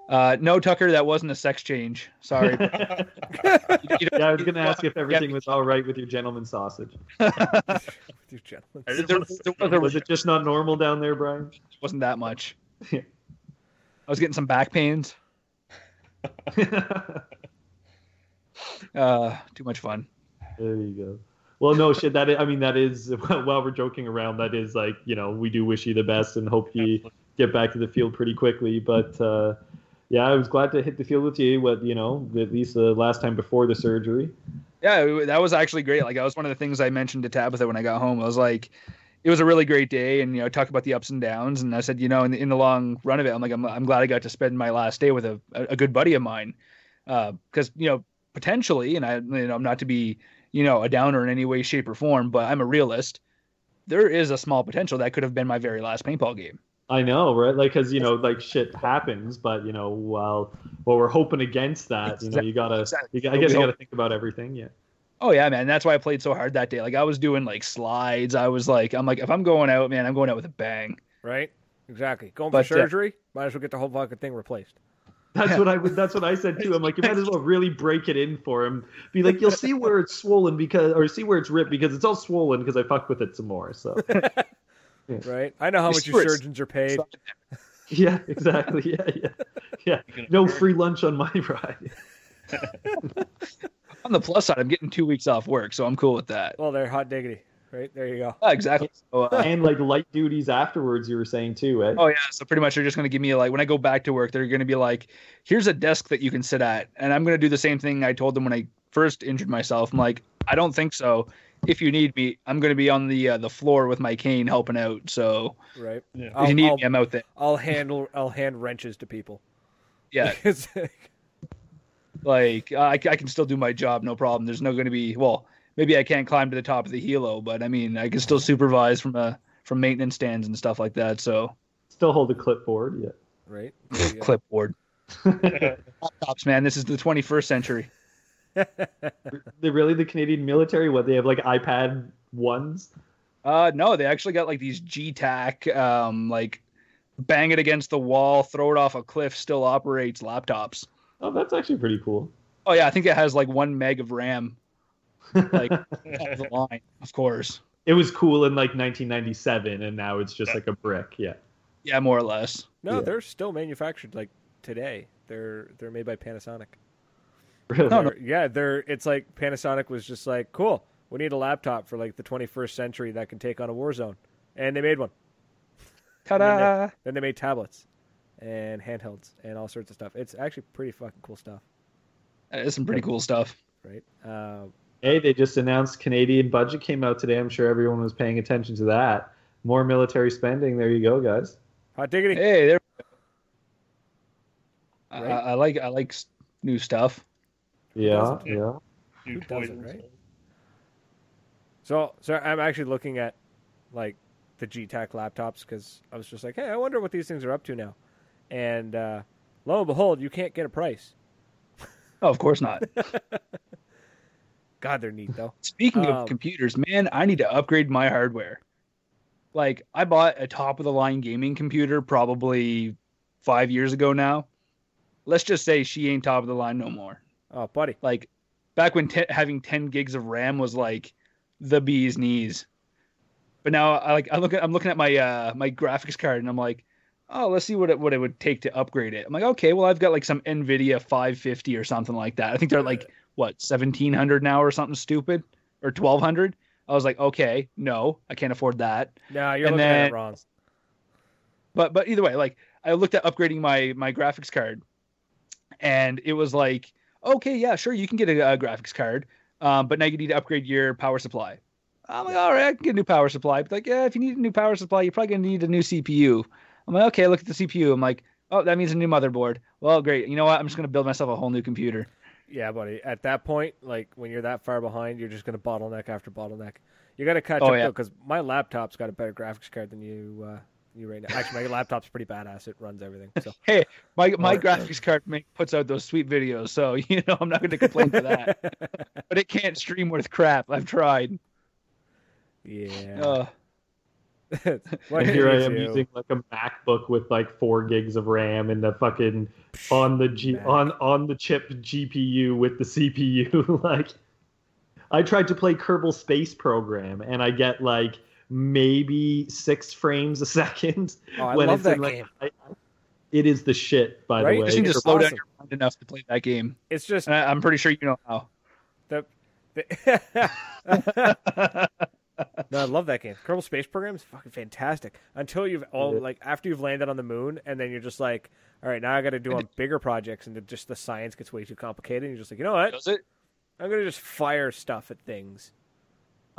uh, no, Tucker, that wasn't a sex change. Sorry. yeah, You- you don't- I was gonna ask if everything was all right with your gentleman sausage. With you gentlemen. I just there, there was it just not normal down there, Brian? wasn't that much. Yeah. I was getting some back pains. Uh, too much fun. There you go. Well, no shit. That is, I mean, that is while we're joking around. That is like you know we do wish you the best and hope you get back to the field pretty quickly. But uh, yeah, I was glad to hit the field with you. What you know, at least the last time before the surgery. Yeah, that was actually great. Like that was one of the things I mentioned to Tabitha when I got home. I was like, it was a really great day, and you know, talk about the ups and downs. And I said, you know, in the, in the long run of it, I'm like, I'm, I'm glad I got to spend my last day with a, a good buddy of mine, uh, because you know, potentially, and I, you know, I'm not to be, you know, a downer in any way, shape, or form, but I'm a realist. There is a small potential that could have been my very last paintball game. I know, right? Like, cause you know, like shit happens, but you know, while while we're hoping against that, you know, you gotta, you, I guess you gotta think about everything. Yeah. Oh yeah, man. That's why I played so hard that day. Like I was doing like slides. I was like, I'm like, if I'm going out, man, I'm going out with a bang. Right? Exactly. Going But, for uh, surgery, might as well get the whole fucking thing replaced. That's what I would. That's what I said too. I'm like, you might as well really break it in for him. Be like, you'll see where it's swollen because, or see where it's ripped because it's all swollen because I fucked with it some more. So Right? I know how much see you where it's- surgeons are paid. yeah, exactly. Yeah, yeah, yeah. No free lunch on my ride. On the plus side, I'm getting two weeks off work, so I'm cool with that. Well, they're hot diggity. Right? There you go. Yeah, exactly. So, uh, and like light duties afterwards. You were saying too, eh? oh yeah, so pretty much they're just gonna give me like when I go back to work, they're gonna be like, here's a desk that you can sit at, and I'm gonna do the same thing I told them when I first injured myself. I'm like, I don't think so. If you need me, I'm gonna be on the uh, the floor with my cane helping out. So Right? Yeah. if I'll, you need I'll, me, I'm out there. I'll handle I'll hand wrenches to people. Yeah, It's- like I, I can still do my job, no problem. There's no gonna be well, maybe I can't climb to the top of the helo, but I mean I can still supervise from a from maintenance stands and stuff like that. So Still hold the clipboard. Yeah. right? There you go. clipboard. Laptops, man. This is the 21st century. They're really the Canadian military. What they have like iPad ones. Uh, no, they actually got like these GTAC, um, like bang it against the wall, throw it off a cliff, still operates laptops. Oh, that's actually pretty cool. Oh yeah, I think it has like one meg of RAM, like of the line, of course. it was cool in like 1997, and now it's just like a brick. Yeah. Yeah, more or less. No, Yeah. they're still manufactured like today. They're they're made by Panasonic. Really. No, no. Yeah, they're it's like Panasonic was just like, cool, we need a laptop for like the 21st century that can take on a war zone, and they made one. Ta-da! Then they made tablets and handhelds and all sorts of stuff. It's actually pretty fucking cool stuff, It's some pretty cool stuff. right? Um, Hey, they just announced Canadian budget came out today. I'm sure everyone was paying attention to that. More military spending. There you go, guys. hot diggity. Hey, there. I, Right. I like I like new stuff. Yeah, yeah. Who doesn't, right? So, so I'm actually looking at like the GTAC laptops because I was just like, hey, I wonder what these things are up to now. And uh, lo and behold, you can't get a price. Oh, of course not. God, they're neat though. Speaking Um, of computers, man, I need to upgrade my hardware. Like, I bought a top of the line gaming computer probably five years ago now. Let's just say she ain't top of the line no more. Oh, buddy. Like, back when te- having 10 gigs of RAM was like the bee's knees. But now I like I look at I'm looking at my uh my graphics card and I'm like, oh, let's see what it what it would take to upgrade it. I'm like, okay, well I've got like some Nvidia 550 or something like that. I think they're like what 1700 now or something stupid or 1200. I was like, okay, no, I can't afford that. No, you're And looking at then- it wrong. But but either way, like I looked at upgrading my my graphics card, and it was like, okay, yeah, sure, you can get a, a graphics card, um, but now you need to upgrade your power supply. I'm like, all right, I can get a new power supply. But like, yeah, if you need a new power supply, you're probably gonna need a new CPU. I'm like, okay, look at the CPU. I'm like, oh, that means a new motherboard. Well, great. You know what? I'm just gonna build myself a whole new computer. Yeah, buddy. At that point, like when you're that far behind, you're just gonna bottleneck after bottleneck. You got to catch Oh, up yeah. though, because my laptop's got a better graphics card than you. Uh, you right now. Actually, my laptop's pretty badass. It runs everything. So Hey, my my Or- graphics card make, puts out those sweet videos, so you know I'm not going to complain for that. but it can't stream worth crap. I've tried. yeah. Uh, and here I am you? using like a MacBook with like four gigs of RAM and the fucking on the G Mac. on on the chip GPU with the CPU. like, I tried to play Kerbal Space Program and I get like maybe six frames a second. Oh, I when love it's that in, like, game. I, I- it is the shit, by Right? the you way. just need to it's slow down your mind enough to play that game, It's just and I, I'm pretty sure you know how. the. no, I love that game. Kerbal Space Program is fucking fantastic. Until you've all Yeah. like after you've landed on the moon, and then you're just like, all right, now I got to do on bigger projects, and the, just the science gets way too complicated. And you're just like, you know what? Does it? I'm gonna just fire stuff at things.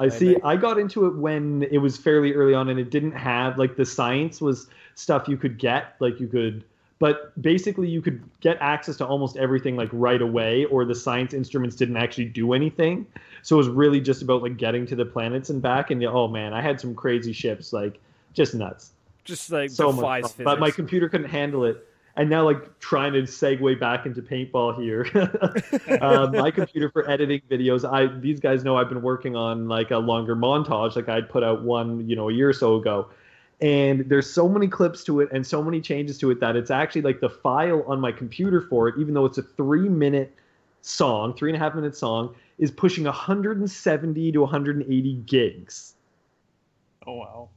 I see. I got into it when it was fairly early on, and it didn't have like the science was stuff you could get, like you could, but basically you could get access to almost everything like right away, or the science instruments didn't actually do anything. So it was really just about like getting to the planets and back. And oh man, I had some crazy ships, like just nuts, Just like so much. fun. physics. But my computer couldn't handle it. And now, like trying to segue back into paintball here, uh, my computer for editing videos. I these guys know I've been working on like a longer montage. Like I'd put out one, you know, a year or so ago, and there's so many clips to it and so many changes to it that it's actually like the file on my computer for it, even though it's a three minute song, three and a half minute song, is pushing 170 to 180 gigs Oh wow.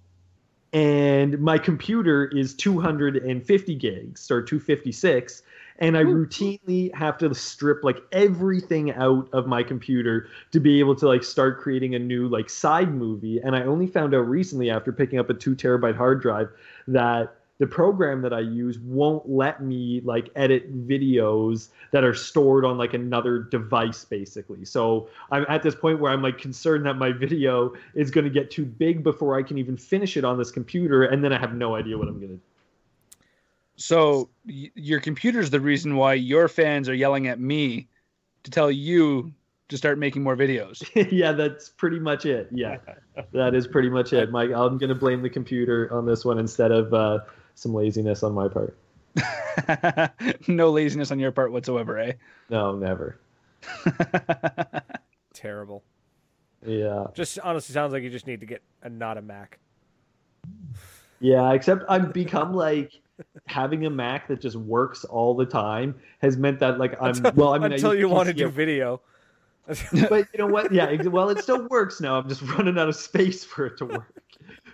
And my computer is 250 gigs or 256 and i routinely have to strip like everything out of my computer to be able to like start creating a new like side movie and i only found out recently after picking up a 2 terabyte hard drive that the program that i use won't let me like edit videos that are stored on like another device basically so i'm at this point where i'm like concerned that my video is going to get too big before i can even finish it on this computer and then i have no idea what i'm going to do. So y- your computer's the reason why your fans are yelling at me to tell you to start making more videos. yeah that's pretty much it yeah that is pretty much it mike i'm going to blame the computer on this one instead of uh, some laziness on my part no laziness on your part whatsoever, eh? no never Terrible. yeah Just honestly sounds like you just need to get a not a Mac. Yeah, except I've become like having a Mac that just works all the time has meant that like I'm well. I mean, Until use you want to do video. but you know what? Yeah, well, it still works now. I'm just running out of space for it to work.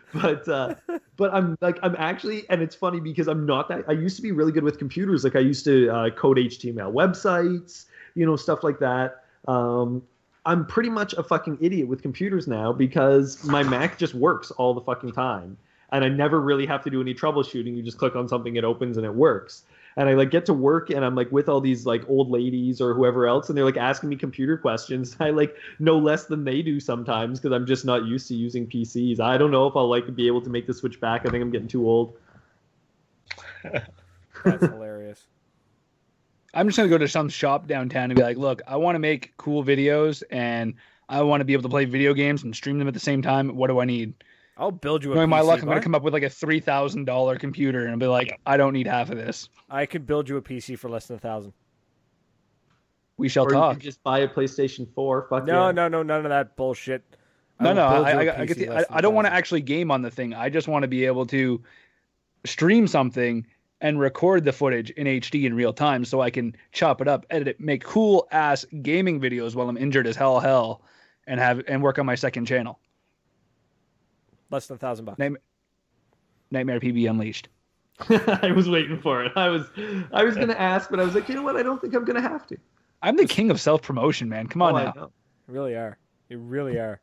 But uh, but I'm like I'm actually, and it's funny because I'm not that. I used to be really good with computers. Like I used to uh, code HTML websites, you know, stuff like that. Um, I'm pretty much a fucking idiot with computers now because my Mac just works all the fucking time, and I never really have to do any troubleshooting. You just click on something, it opens, and it works and I like get to work and I'm like with all these like old ladies or whoever else and they're like asking me computer questions. I like know less than they do sometimes because I'm just not used to using PCs. I don't know if I'll like be able to make the switch back. I think I'm getting too old. That's hilarious. I'm just gonna go to some shop downtown and be like, look, I want to make cool videos and I want to be able to play video games and stream them at the same time. What do I need? I'll build you a Knowing my luck, I'm gonna come up with like a three thousand dollar computer and be like, Yeah. I don't need half of this. I could build you a PC for less than a thousand. We shall or you talk. can just buy a PlayStation 4. Fuck No, yeah. no, no, none of that bullshit. No, will no, build I, you a I, I get the, I, I don't want to actually game on the thing. I just want to be able to stream something and record the footage in HD in real time so I can chop it up, edit it, make cool ass gaming videos while I'm injured as hell hell and have and work on my second channel. Less than a thousand bucks. Name Nightmare PB Unleashed. I was waiting for it. I was I was gonna ask, but I was like, you know what? I don't think I'm gonna have to. I'm the king of self promotion, man. Come on Oh, now. You really are. You really are.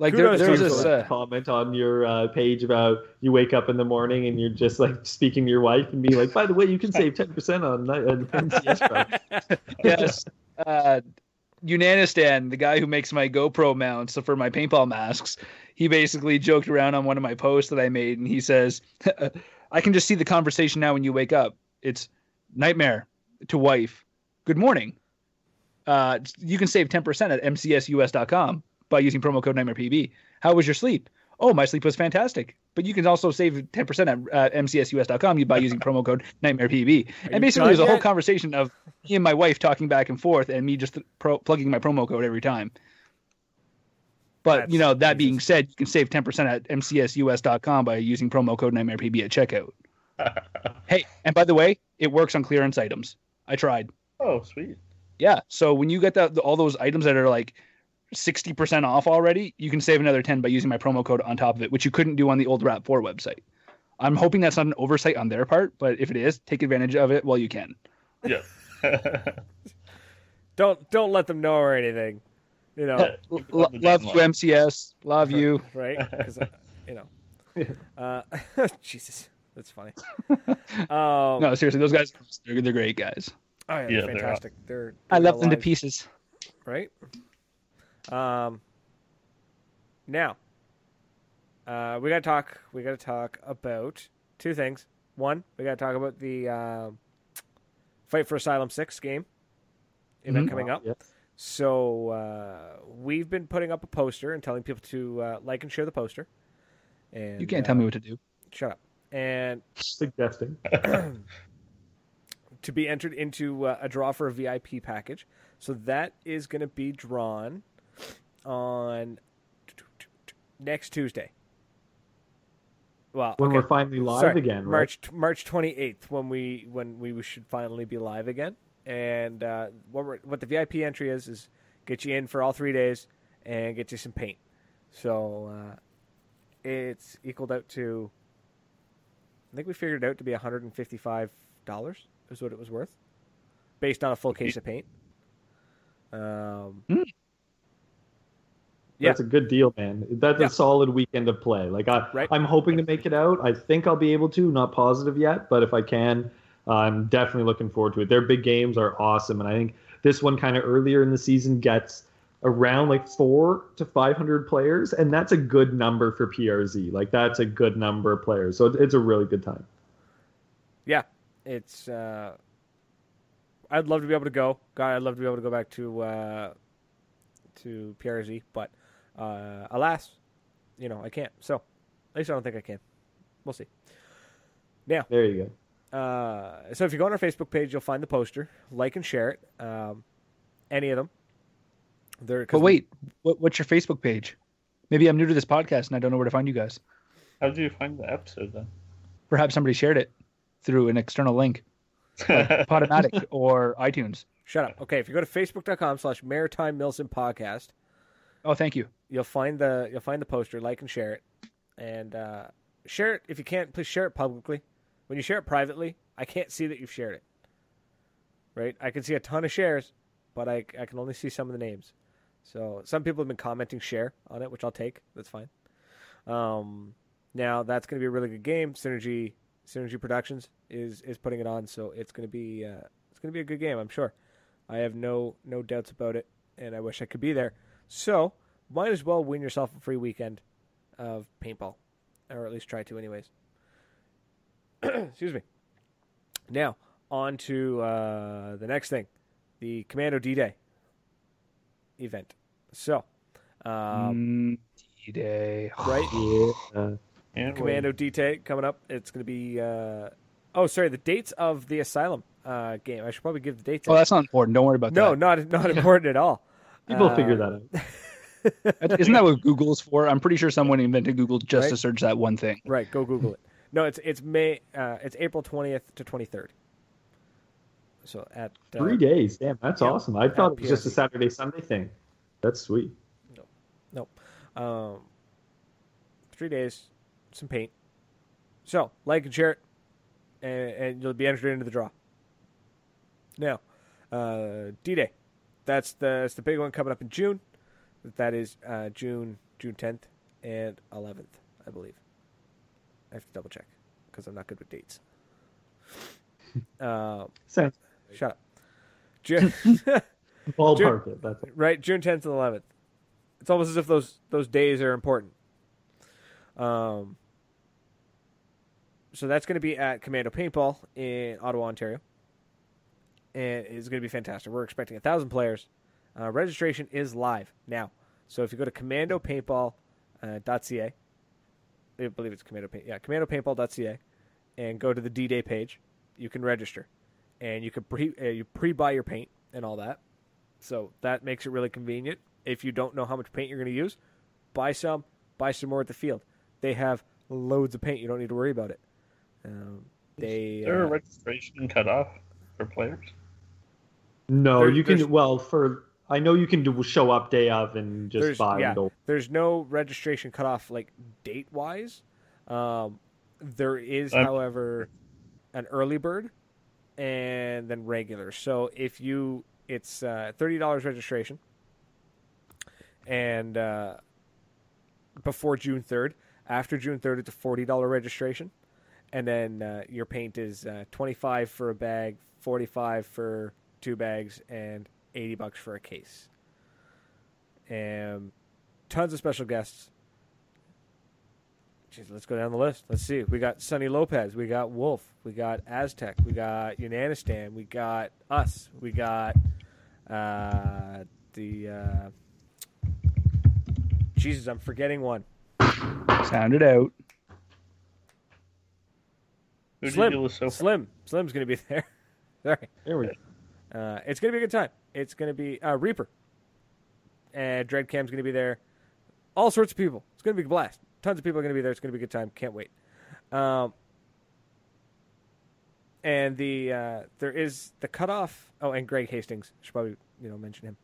Like there, Kudos there's to you this uh, comment on your uh, page about you wake up in the morning and you're just like speaking to your wife and be like, by the way, you can save ten percent on ni- on MCS price. yes. Uh, Unanistan, the guy who makes my GoPro mounts for my paintball masks, he basically joked around on one of my posts that I made, and he says, "I can just see the conversation now when you wake up. It's nightmare to wife. Good morning. Uh, you can save ten percent at mcsus.com by using promo code NightmarePB. How was your sleep? Oh, my sleep was fantastic. But you can also save 10% at uh, mcsus.com by using promo code NightmarePB. And basically, there's a whole conversation of me and my wife talking back and forth and me just pro- plugging my promo code every time. But, That's you know, that being said, you can save 10% at mcsus.com by using promo code NightmarePB at checkout. Hey, and by the way, it works on clearance items. I tried. oh, sweet. Yeah. So when you get that all those items that are like 60% off already, you can save another 10 by using my promo code on top of it, which you couldn't do on the old Rap 4 website. I'm hoping that's not an oversight on their part, but if it is, take advantage of it while you can. Yeah. Don't don't let them know or anything. You know, L- love you, MCS. Love you. right? 'Cause, uh, you know. Uh, Jesus, that's funny. Um, No, seriously, those guys, they're, they're great guys. oh yeah, Yeah, they're they're fantastic. They're, I they're left them to pieces. right? Um. Now, uh, we got to talk. We got to talk about two things. One, we got to talk about the um Fight for Asylum Six game event Mhm. coming up. Yep. So uh, we've been putting up a poster and telling people to uh, like and share the poster. And You can't uh, tell me what to do. Shut up. And Suggesting. to be entered into uh, a draw for a VIP package. So that is going to be drawn on next Tuesday. Well, When okay. we're finally live Sorry, again, right? March March twenty eighth, when we when we should finally be live again. And uh, what we're, what the VIP entry is is get you in for all three days and get you some paint. So uh, it's equaled out to. I think we figured it out to be one hundred and fifty five dollars is what it was worth, based on a full case of paint. Um, yeah. That's a good deal, man. That's Yeah. a solid weekend of play. Like I, Right. I'm hoping to make it out. I think I'll be able to. Not positive yet, but if I can, I'm definitely looking forward to it. Their big games are awesome, and I think this one kind of earlier in the season gets around like four to 500 players, and that's a good number for PRZ. Like that's a good number of players, so it's- it's a really good time. yeah, it's. Uh, I'd love to be able to go. God, I'd love to be able to go back to uh, to PRZ, but uh, alas, you know I can't. So at least I don't think I can. We'll see. Now, There you go. uh, so if you go on our Facebook page, you'll find the poster. Like and share it. Um, any of them. They're, 'cause But wait, what, what's your Facebook page? Maybe I'm new to this podcast and I don't know where to find you guys. How did you find the episode then? Perhaps somebody shared it through an external link, Podomatic or iTunes. Shut up. Okay, if you go to facebook.com slash maritime Milsim podcast, Oh, thank you. you'll find the you'll find the poster, like and share it. And uh, share it if you can't, please share it publicly. When you share it privately, I can't see that you've shared it. Right? I can see a ton of shares, but I I can only see some of the names. So some people have been commenting share on it, which I'll take. That's fine. Um, now that's going to be a really good game. Synergy Synergy Productions is is putting it on, so it's going to be uh, it's going to be a good game. I'm sure. I have no no doubts about it, and I wish I could be there. So might as well win yourself a free weekend of paintball, or at least try to, anyways. Excuse me. Now on to uh, the next thing, the Commando D Day event. So, um, D-Day. right, Yeah. And Commando D Day coming up. It's going to be. Uh, oh, sorry, the dates of the Asylum uh, game. I should probably give the dates. Oh, that's not important. Don't worry about no, that. No, not not important at all. People Uh, figure that out. Isn't that what Google's for? I'm pretty sure someone invented Google just Right. to search that one thing. Right, go Google it. No, it's it's May. Uh, it's April twentieth to twenty third. So at uh, Three days. Damn, that's yeah, awesome. I thought it was just a Saturday Sunday thing. That's sweet. Nope. Nope. Um, three days, some paint. So like and share it, and, and you'll be entered into the draw. Now, uh, D Day, that's the that's the big one coming up in June. That is uh, June June tenth and eleventh, I believe. I have to double check because I'm not good with dates. Uh, Sounds Shut up. June, Ballpark. That's it. right? June 10th and 11th. It's almost as if those those days are important. Um, so that's going to be at Commando Paintball in Ottawa, Ontario, and it's going to be fantastic. We're expecting a thousand players. Uh, registration is live now, so if you go to commandopaintball.ca, I believe it's Commando Paint, yeah, commandopaintball.ca, and go to the D-Day page, you can register, and you can pre uh, you pre-buy your paint and all that. So that makes it really convenient. If you don't know how much paint you're going to use, buy some, buy some more at the field. They have loads of paint. You don't need to worry about it. Um, they Is there a uh, registration cutoff for players? No, There- you can. Well, for I know you can do show up day of and just There's- buy yeah. and there's no registration cutoff like date wise. Um, there is, I'm- however, an early bird and then regular. So if you, it's uh, thirty dollars registration, and uh, before June third. After June third, it's a forty dollar registration, and then uh, your paint is uh, twenty five for a bag, forty five for two bags, and eighty bucks for a case. And tons of special guests. Jeez, let's go down the list. Let's see. We got Sonny Lopez. We got Wolf. We got Aztec. We got Unanistan. We got us. We got uh, the. Uh, Jesus, I'm forgetting one. Sound it out. Who Slim. did you list so? Slim. Slim's going to be there. Sorry. There we go. Uh, it's going to be a good time. It's going to be uh, Reaper. And Dreadcam's going to be there. All sorts of people. It's going to be a blast. Tons of people are going to be there. It's going to be a good time. Can't wait. Um, and the uh, there is the cutoff. Oh, and Greg Hastings. Should probably you know mention him.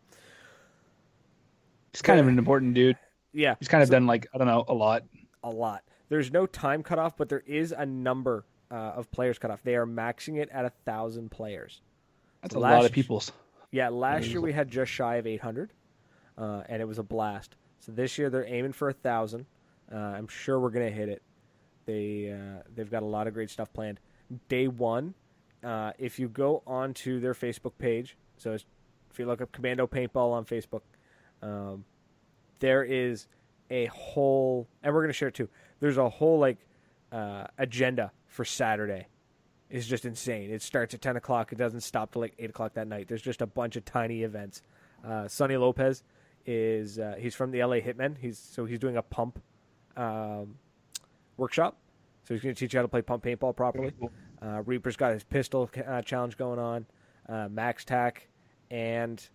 He's kind of an important dude. Yeah, He's kind of done like I don't know a lot. a lot. There's no time cutoff, but there is a number uh, of players cutoff. They are maxing it at a thousand players. That's a Last- lot of people's. Yeah, last year we had just shy of 800, uh, and it was a blast. So this year they're aiming for a thousand. Uh, I'm sure we're gonna hit it. They uh, they've got a lot of great stuff planned. Day one, uh, if you go onto their Facebook page, so it's, if you look up Commando Paintball on Facebook, um, there is a whole, and we're gonna share it too. There's a whole like uh, agenda for Saturday is just insane. It starts at ten o'clock. It doesn't stop till like eight o'clock that night. There's just a bunch of tiny events. Uh, Sonny Lopez is uh, he's from the LA Hitmen. He's so he's doing a pump um, workshop. So he's going to teach you how to play pump paintball properly. Uh, Reaper's got his pistol uh, challenge going on. Uh, Max Tack and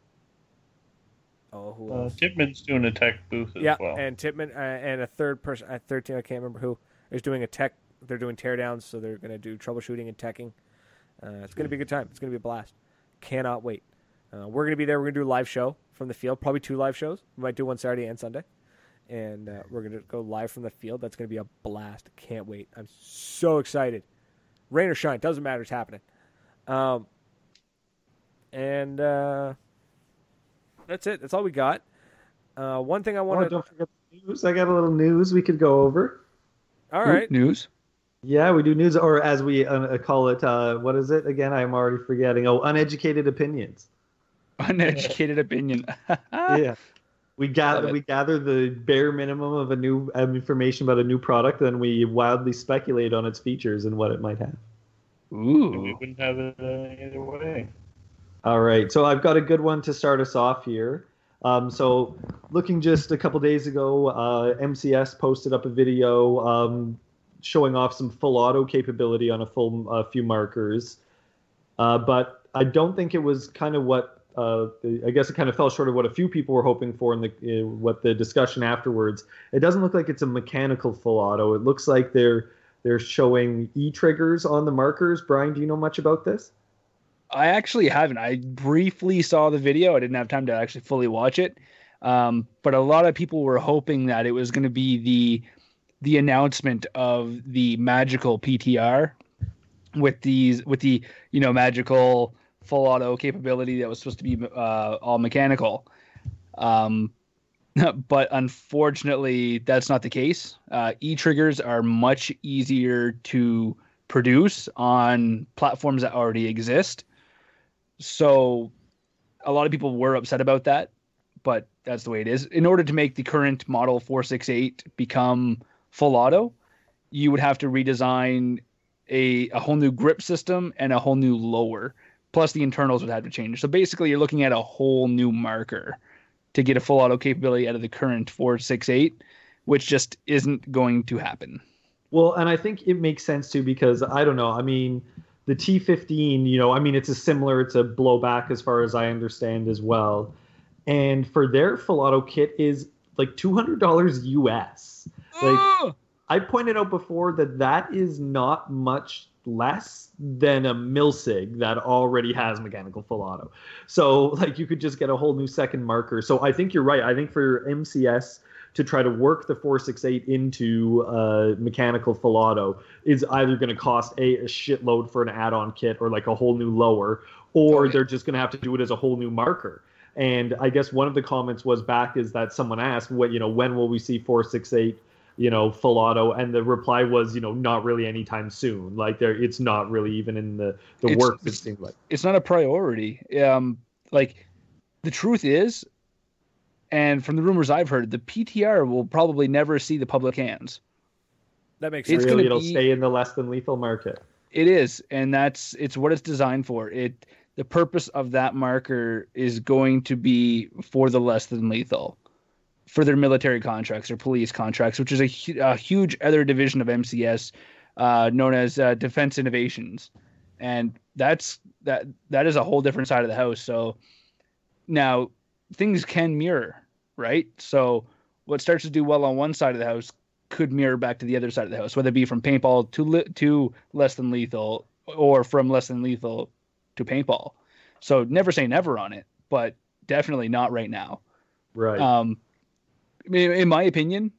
oh who Uh. Tippmann's doing a tech booth as yeah, well. and Tippmann uh, and a third person, a third team I can't remember who is doing a tech. They're doing teardowns, so they're going to do troubleshooting and teching. Uh, it's going to be a good time. It's going to be a blast. Cannot wait. Uh, we're going to be there. We're going to do a live show from the field, probably two live shows. We might do one Saturday and Sunday, and uh, we're going to go live from the field. That's going to be a blast. Can't wait. I'm so excited. Rain or shine, doesn't matter. It's happening. Um, and uh, that's it. That's all we got. Uh, one thing I Oh, want to. don't forget the news. I got a little news we could go over. all right. News. Yeah, we do news, or as we uh, call it, uh, what is it again? I'm already forgetting. Oh, uneducated opinions. Uneducated opinion. yeah, we gather we gather the bare minimum of a new um, information about a new product, and we wildly speculate on its features and what it might have. Ooh, we wouldn't have it uh, either way. All right, so I've got a good one to start us off here. Um, so, looking just a couple days ago, uh, MCS posted up a video um, showing off some full auto capability on a full uh, few markers, uh, but I don't think it was kind of what uh, I guess it kind of fell short of what a few people were hoping for in the uh, what the discussion afterwards. It doesn't look like it's a mechanical full auto. It looks like they're they're showing e triggers on the markers. Brian, do you know much about this? I actually haven't. I briefly saw the video. I didn't have time to actually fully watch it. Um, but a lot of people were hoping that it was going to be the the announcement of the magical PTR with these with the you know magical full auto capability that was supposed to be uh, all mechanical. Um, but unfortunately, that's not the case. Uh, e triggers are much easier to produce on platforms that already exist. So a lot of people were upset about that, but that's the way it is. In order to make the current model 468 become full auto, you would have to redesign a, a whole new grip system and a whole new lower. Plus, the internals would have to change. So basically, you're looking at a whole new marker to get a full auto capability out of the current 468, which just isn't going to happen. Well, and I think it makes sense too because I don't know. I mean, the T15, you know, I mean, it's a similar, it's a blowback as far as I understand as well. And for their full auto kit is like $200 US. Like! I pointed out before that that is not much less than a Milsig that already has mechanical full auto. So like you could just get a whole new second marker. So I think you're right. I think for MCS to try to work the 468 into uh, mechanical full auto is either going to cost a, a shitload for an add-on kit or like a whole new lower, or yeah. they're just going to have to do it as a whole new marker. And I guess one of the comments was back is that someone asked, "What you know, when will we see 468 you know, full auto, and the reply was, you know, not really anytime soon. Like there, it's not really even in the the It's- works. It it's- seemed like. it's not a priority. Um, like the truth is, and from the rumors I've heard, the PTR will probably never see the public hands. That makes It's sense. gonna really, it'll be- stay in the less than lethal market. It is, and that's it's what it's designed for. It the purpose of that marker is going to be for the less than lethal, for their military contracts or police contracts, which is a, hu- a huge other division of MCS, uh, known as uh, Defense Innovations, and that's that that is a whole different side of the house. So now things can mirror, right? So what starts to do well on one side of the house could mirror back to the other side of the house, whether it be from paintball to li- to less than lethal, or from less than lethal to paintball. So never say never on it, but definitely not right now. Right. Um, in my opinion,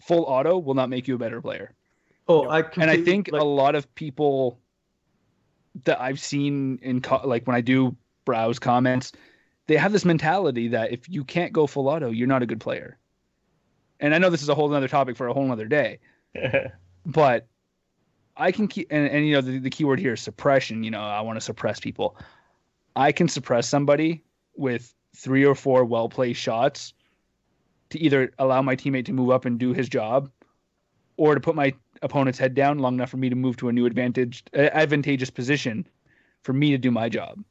full auto will not make you a better player, oh, I and I think like, a lot of people that I've seen in co- like when I do browse comments, they have this mentality that if you can't go full auto, you're not a good player. And I know this is a whole other topic for a whole other day, but I can keep and, and you know the, the key word here is suppression. You know, I want to suppress people. I can suppress somebody with three or four well placed shots to either allow my teammate to move up and do his job, or to put my opponent's head down long enough for me to move to a new advantage uh, advantageous position for me to do my job.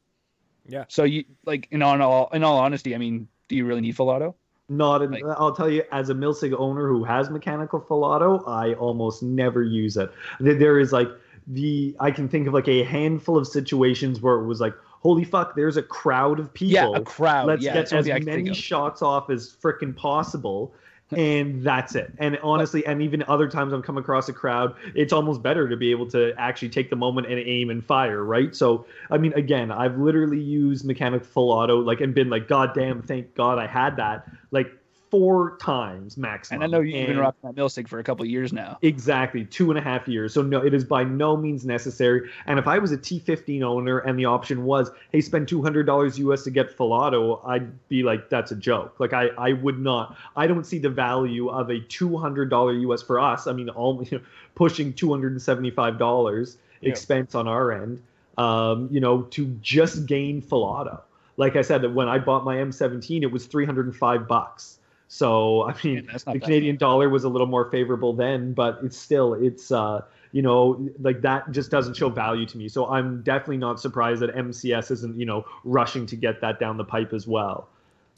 Yeah. So you like in on all in all honesty, I mean, do you really need full auto? not. In, like- I'll tell you, as a Milsig owner who has mechanical full auto, I almost never use it. There- There is like the I can think of like a handful of situations where it was like, holy fuck, there's a crowd of people. Yeah, a crowd. Let's yeah, get that's the only as thing I can think many of. shots off as freaking possible. And that's it. And honestly, and even other times I've come across a crowd, it's almost better to be able to actually take the moment and aim and fire, right? So, I mean, again, I've literally used mechanic full auto, like, and been like, God damn, thank God I had that, like, four times maximum. And I know you've been rocking that Milsig for a couple of years now. Exactly, two and a half years. So no, it is by no means necessary. And if I was a T15 owner and the option was, hey, spend two hundred dollars US to get full auto, I'd be like, that's a joke. Like I, I would not. I don't see the value of a two hundred dollar US for us. I mean, all you know, pushing two hundred and seventy five dollars Yeah. expense on our end. Um, you know, to just gain full auto. Like I said, that when I bought my M17, it was three hundred and five bucks. So I mean, Yeah, the bad. Canadian dollar was a little more favorable then, but it's still it's uh you know like that just doesn't show value to me. So I'm definitely not surprised that MCS isn't you know rushing to get that down the pipe as well.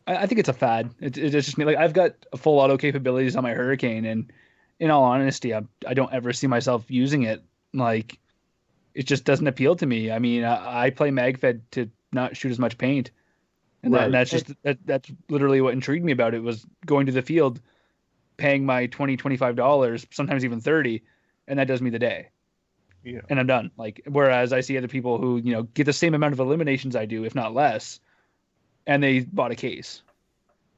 I, I think it's a fad. It, it's just me. Like I've got a full auto capabilities on my Hurricane, and in all honesty, I, I don't ever see myself using it. Like it just doesn't appeal to me. I mean, I, I play MagFed to not shoot as much paint, and, that, and that's just that, that's literally what intrigued me about it was going to the field, paying my 20 25 dollars, sometimes even thirty, and that does me the day. Yeah. and I'm done. Like whereas I see other people who you know get the same amount of eliminations I do, if not less, and they bought a case.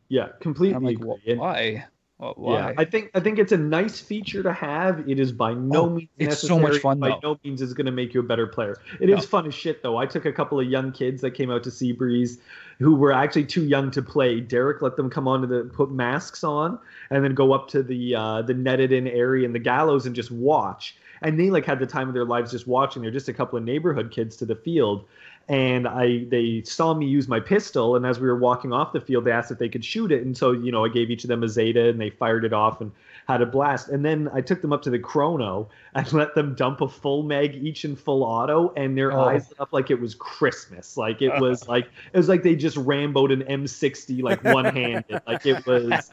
Yeah, completely. I'm like, well, why? Why? Yeah, I think I think it's a nice feature to have. It is by no Oh, means it's so much fun, By though. no means is going to make you a better player. It is No. fun as shit though. I took a couple of young kids that came out to Seabreeze, who were actually too young to play. Derek let them come on to the put masks on and then go up to the uh, the netted in area and the gallows and just watch. and they like had the time of their lives just watching. They're just a couple of neighborhood kids to the field, and I they saw me use my pistol, and as we were walking off the field, they asked if they could shoot it, and so you know I gave each of them a Zeta, and they fired it off and had a blast. And then I took them up to the chrono and let them dump a full mag each in full auto, and their Oh. eyes lit up like it was Christmas. Like it was like it was like they just ramboed an M60 like one handed. like it was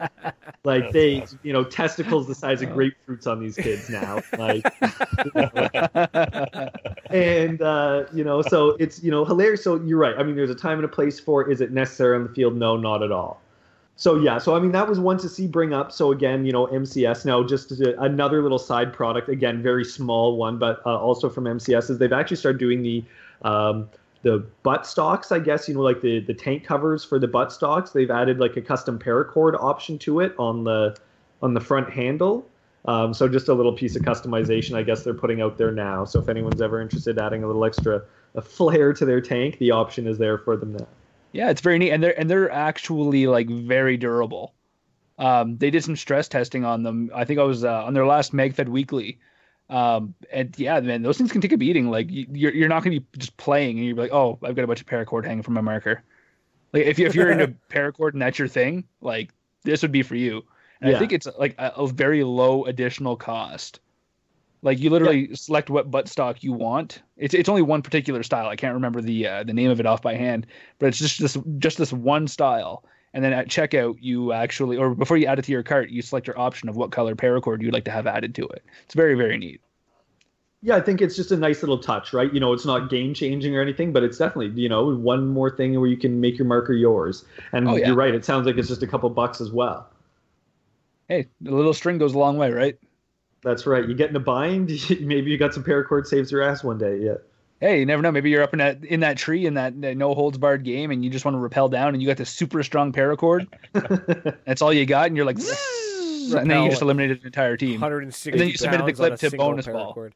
like That's they awesome. you know testicles the size of grapefruits on these kids now. Like and uh, you know, so it's you know hilarious. So you're right. I mean, there's a time and a place for. Is it necessary on the field? No, not at all. So yeah, so I mean that was one to see bring up. So again, you know MCS now just another little side product. Again, very small one, but uh, also from MCS is they've actually started doing the um, the butt stocks. I guess you know like the the tank covers for the butt stocks. They've added like a custom paracord option to it on the on the front handle. Um, so just a little piece of customization, I guess they're putting out there now. So if anyone's ever interested, adding a little extra a flair to their tank, the option is there for them now. Yeah, it's very neat, and they're and they're actually like very durable. Um, they did some stress testing on them. I think I was uh, on their last MagFed Weekly, um, and yeah, man, those things can take a beating. Like you- you're you're not gonna be just playing, and you're like, oh, I've got a bunch of paracord hanging from my marker. Like if you if you're into paracord and that's your thing, like this would be for you. And I think it's like a, a very low additional cost. Like you literally select what butt stock you want. It's it's only one particular style. I can't remember the uh, the name of it off by hand, but it's just this just this one style. And then at checkout, you actually, or before you add it to your cart, you select your option of what color paracord you'd like to have added to it. It's very very neat. Yeah, I think it's just a nice little touch, right? You know, it's not game changing or anything, but it's definitely, you know, one more thing where you can make your marker yours. And Oh, yeah. you're right, it sounds like it's just a couple bucks as well. Hey, the little string goes a long way, right? That's right. You get in a bind, maybe you got some paracord saves your ass one day. Yeah. Hey, you never know. Maybe you're up in that in that tree in that, that no holds barred game, and you just want to rappel down, and you got this super strong paracord. That's all you got, and you're like, and then you just eliminated an entire team. 160 And then you submitted the clip to single bonus ball.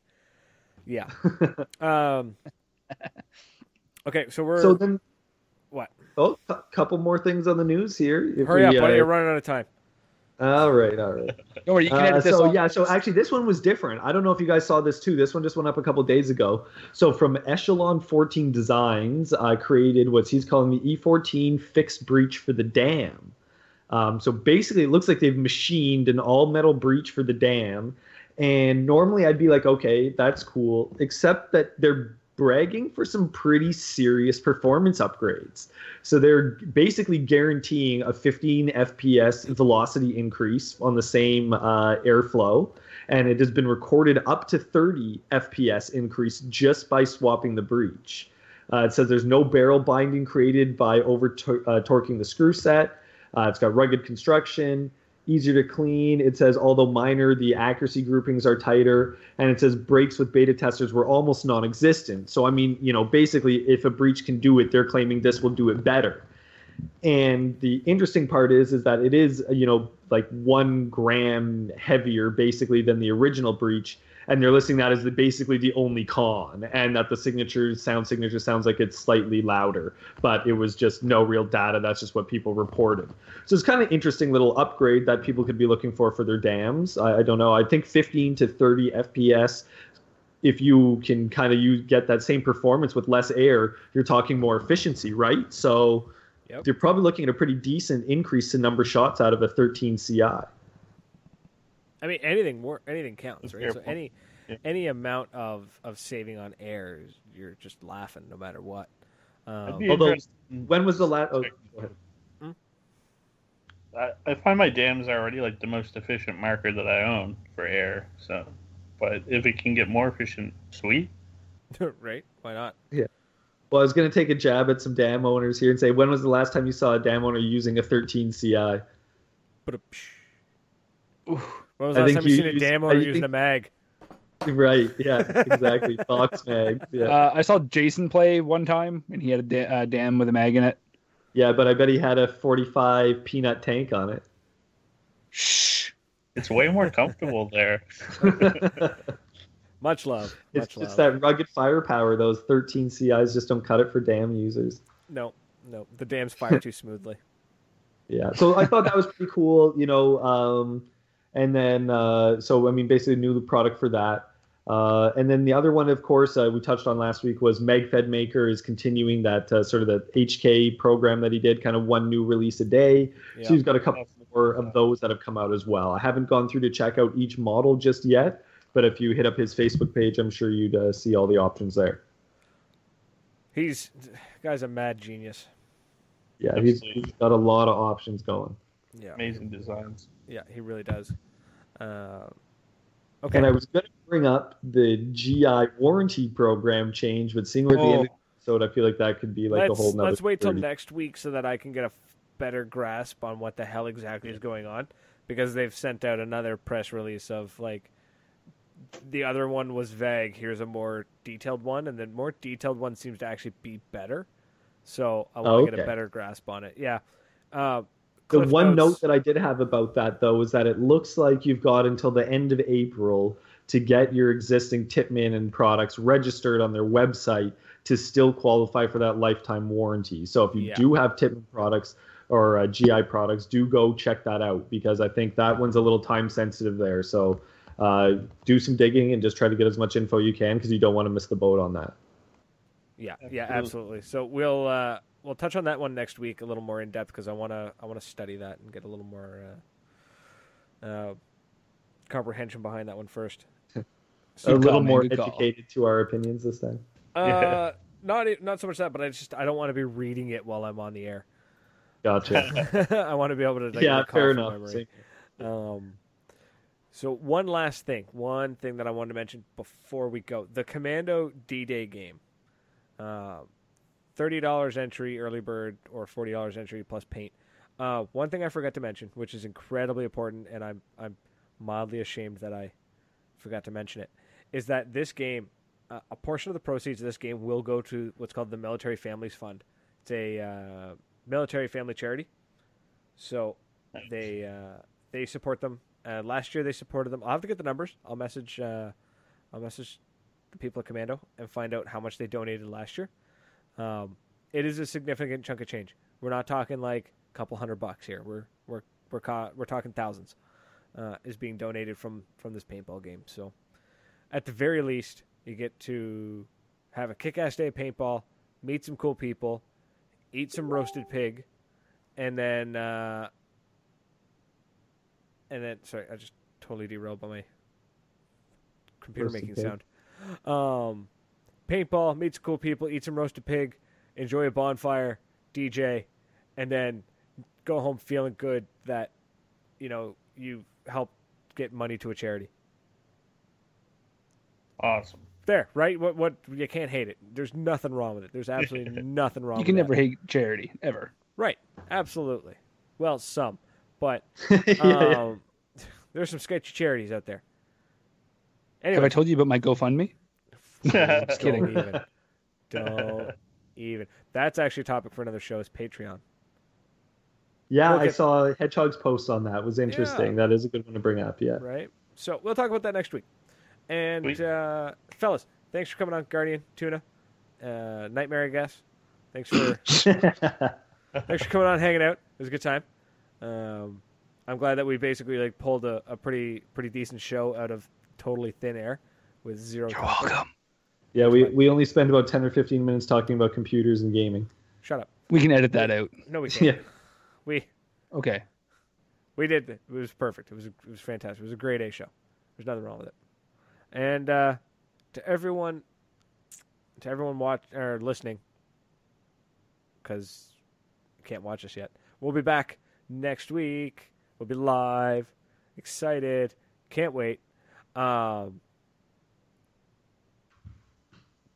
Yeah. um. Okay, so we're so then, what? oh, a couple more things on the news here. If Hurry we, up, buddy! uh, You're running out of time. All right, all right. Don't worry, you can Uh, edit this. so yeah, so actually this one was different. I don't know if you guys saw this too. This one just went up a couple days ago. So from Echelon 14 Designs, I created what he's calling the E14 fixed breech for the dam. Um, so basically, it looks like they've machined an all metal breech for the dam. And normally I'd be like, okay, that's cool, except that they're bragging for some pretty serious performance upgrades. So they're basically guaranteeing a 15 FPS velocity increase on the same uh, airflow, and it has been recorded up to 30 FPS increase just by swapping the breech. Uh, it says there's no barrel binding created by over uh, torquing the screw set. Uh, it's got rugged construction, easier to clean. It says although minor, the accuracy groupings are tighter, and it says breaks with beta testers were almost non-existent. So I mean, you know, basically, if a breech can do it, they're claiming this will do it better. And the interesting part is, is that it is, you know, like one gram heavier basically than the original breech, and they're listing that as the, basically the only con, and that the signature sound signature sounds like it's slightly louder, but it was just no real data. That's just what people reported. So it's kind of interesting little upgrade that people could be looking for for their dams. I, I don't know. I think 15 to 30 FPS. If you can kind of use get that same performance with less air, you're talking more efficiency, right? So Yep. you're probably looking at a pretty decent increase in number of shots out of a 13 CI. I mean, anything more, anything counts, right? fair So any Yeah. any amount of of saving on air, is- you're just laughing no matter what. Um, Although- When was the last? Oh, go ahead. I, I find my dams are already like the most efficient marker that I own for air. So, but if it can get more efficient, sweet. right? Why not? Yeah. Well, I was going to take a jab at some dam owners here and say, when was the last time you saw a dam owner using a 13 CI? But a when was the I last think time you you seen a used- dam I owner think- using a mag? Right. Yeah. Exactly. Fox mag. Yeah. Uh, I saw Jason play one time, and he had a da- uh, dam with a mag in it. Yeah, but I bet he had a 45 peanut tank on it. Shh. It's way more comfortable there. Much love. it's just love. that rugged firepower. Those 13 CIs just don't cut it for dam users. No, no, the dams fire too smoothly. Yeah. So I thought that was pretty cool, you know. Um, and then, uh, so I mean, basically, new product for that. Uh, and then the other one, of course, uh, we touched on last week was MagFed Maker is continuing that uh, sort of the HK program that he did, kind of one new release a day. Yeah. So he's got a couple more of those that have come out as well. I haven't gone through to check out each model just yet, but if you hit up his Facebook page, I'm sure you'd uh, see all the options there. He's guy's a mad genius. Yeah, he's, he's got a lot of options going. Yeah, Amazing designs. Yeah, he really does. Uh, okay. And I was going to bring up the GI warranty program change, but seeing we're at the end of the episode, I feel like that could be like let's, a whole nother. let's wait till next week so that I can get a f- better grasp on what the hell exactly is going on because they've sent out another press release of like the other one was vague. Here's a more detailed one, and the more detailed one seems to actually be better. So I want Oh, to get a better grasp on it. Yeah. Uh, The Cliff one Notes- note that I did have about that though is that it looks like you've got until the end of April to get your existing Tippmann and products registered on their website to still qualify for that lifetime warranty. So if you Yeah. do have Tippmann products or uh, GI products, do go check that out because I think that one's a little time sensitive there. So uh, do some digging and just try to get as much info you can because you don't want to miss the boat on that. Yeah, yeah, Absolutely. absolutely. So we'll uh, we'll touch on that one next week a little more in depth because I wanna I wanna study that and get a little more uh, uh, comprehension behind that one first. a little more good call. educated to our opinions this time. Uh, not not so much that, but I just I don't want to be reading it while I'm on the air. Gotcha. I want to be able to like, yeah, fair enough. Um, so one last thing, one thing that I wanted to mention before we go: the Commando D-Day game. Uh, Thirty dollars entry, early bird, or forty dollars entry plus paint. Uh, one thing I forgot to mention, which is incredibly important, and I'm I'm mildly ashamed that I forgot to mention it, is that this game, uh, a portion of the proceeds of this game will go to what's called the Military Families Fund. It's a uh, military family charity. So they uh, they support them. Uh, last year they supported them. I'll have to get the numbers. I'll message uh, I'll message the people at Commando and find out how much they donated last year. Um, it is a significant chunk of change. We're not talking like a couple hundred bucks here. We're we're we're ca- we're talking thousands. Uh, is being donated from from this paintball game. So at the very least, you get to have a kick-ass day of paintball, meet some cool people, eat some roasted pig, and then uh, and then sorry, I just totally derailed by my computer Roasted making pig. sound. Um, paintball, meet some cool people, eat some roasted pig, enjoy a bonfire, DJ, and then go home feeling good that you know you helped get money to a charity. Awesome. There, right? What what you can't hate it. There's nothing wrong with it. There's absolutely nothing wrong. You can with never that. hate charity ever. Right. Absolutely. Well, some, but yeah, yeah. um, there's some sketchy charities out there. Have I told you about my GoFundMe? Just kidding. Don't even. Don't even. That's actually a topic for another show. Is Patreon. Yeah, Look I at- saw Hedgehog's post on that. It was interesting. That is a good one to bring up. Yeah. right? So we'll talk about that next week. And Sweet. uh, fellas, thanks for coming on, Guardian Tuna, uh, Nightmare, I guess. Thanks for thanks for coming on, hanging out. It was a good time. Um, I'm glad that we basically like pulled a, a pretty pretty decent show out of totally thin air with 0 You're topic. welcome. Yeah, we, we only spend about 10 or 15 minutes talking about computers and gaming. Shut up. We can edit that out. No, we can't. Yeah. We Okay. we did. It was perfect. It was it was fantastic. It was a great A show. There's nothing wrong with it. And uh, to everyone, to everyone watch or listening, because you can't watch us yet. We'll be back next week. We'll be live. Excited. Can't wait. Um,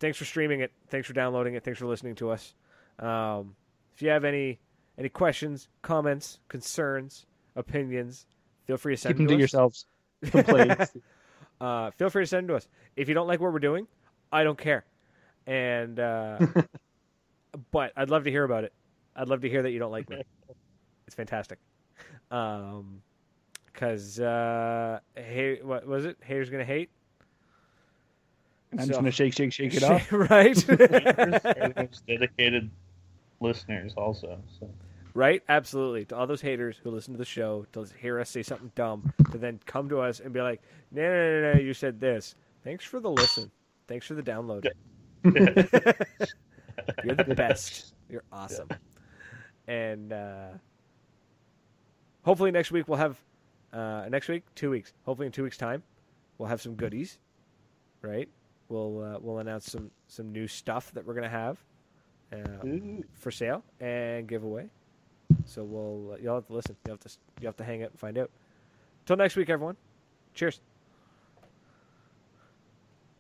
thanks for streaming it. Thanks for downloading it. Thanks for listening to us. Um, if you have any any questions, comments, concerns, opinions, feel free to send Keep them to to yourselves. Complaints. Uh, feel free to send them to us. If you don't like what we're doing, I don't care. And uh, but I'd love to hear about it. I'd love to hear that you don't like me. It's fantastic. Um, because uh, hey, what was it? Haters gonna hate, I'm So- just gonna shake, shake, shake it off. right? Haters are the most dedicated listeners, also. So right? Absolutely. To all those haters who listen to the show to hear us say something dumb, to then come to us and be like, "No, no, no, no, you said this." Thanks for the listen. Thanks for the download. Yeah. You're the best. You're awesome. And uh, hopefully next week we'll have uh, next week, two weeks. Hopefully in two weeks' time, we'll have some goodies. Right? We'll uh, we'll announce some some new stuff that we're gonna have uh, for sale and giveaway. So we'll you'll have to listen. You have to you have to hang out and find out. Till next week, everyone. Cheers.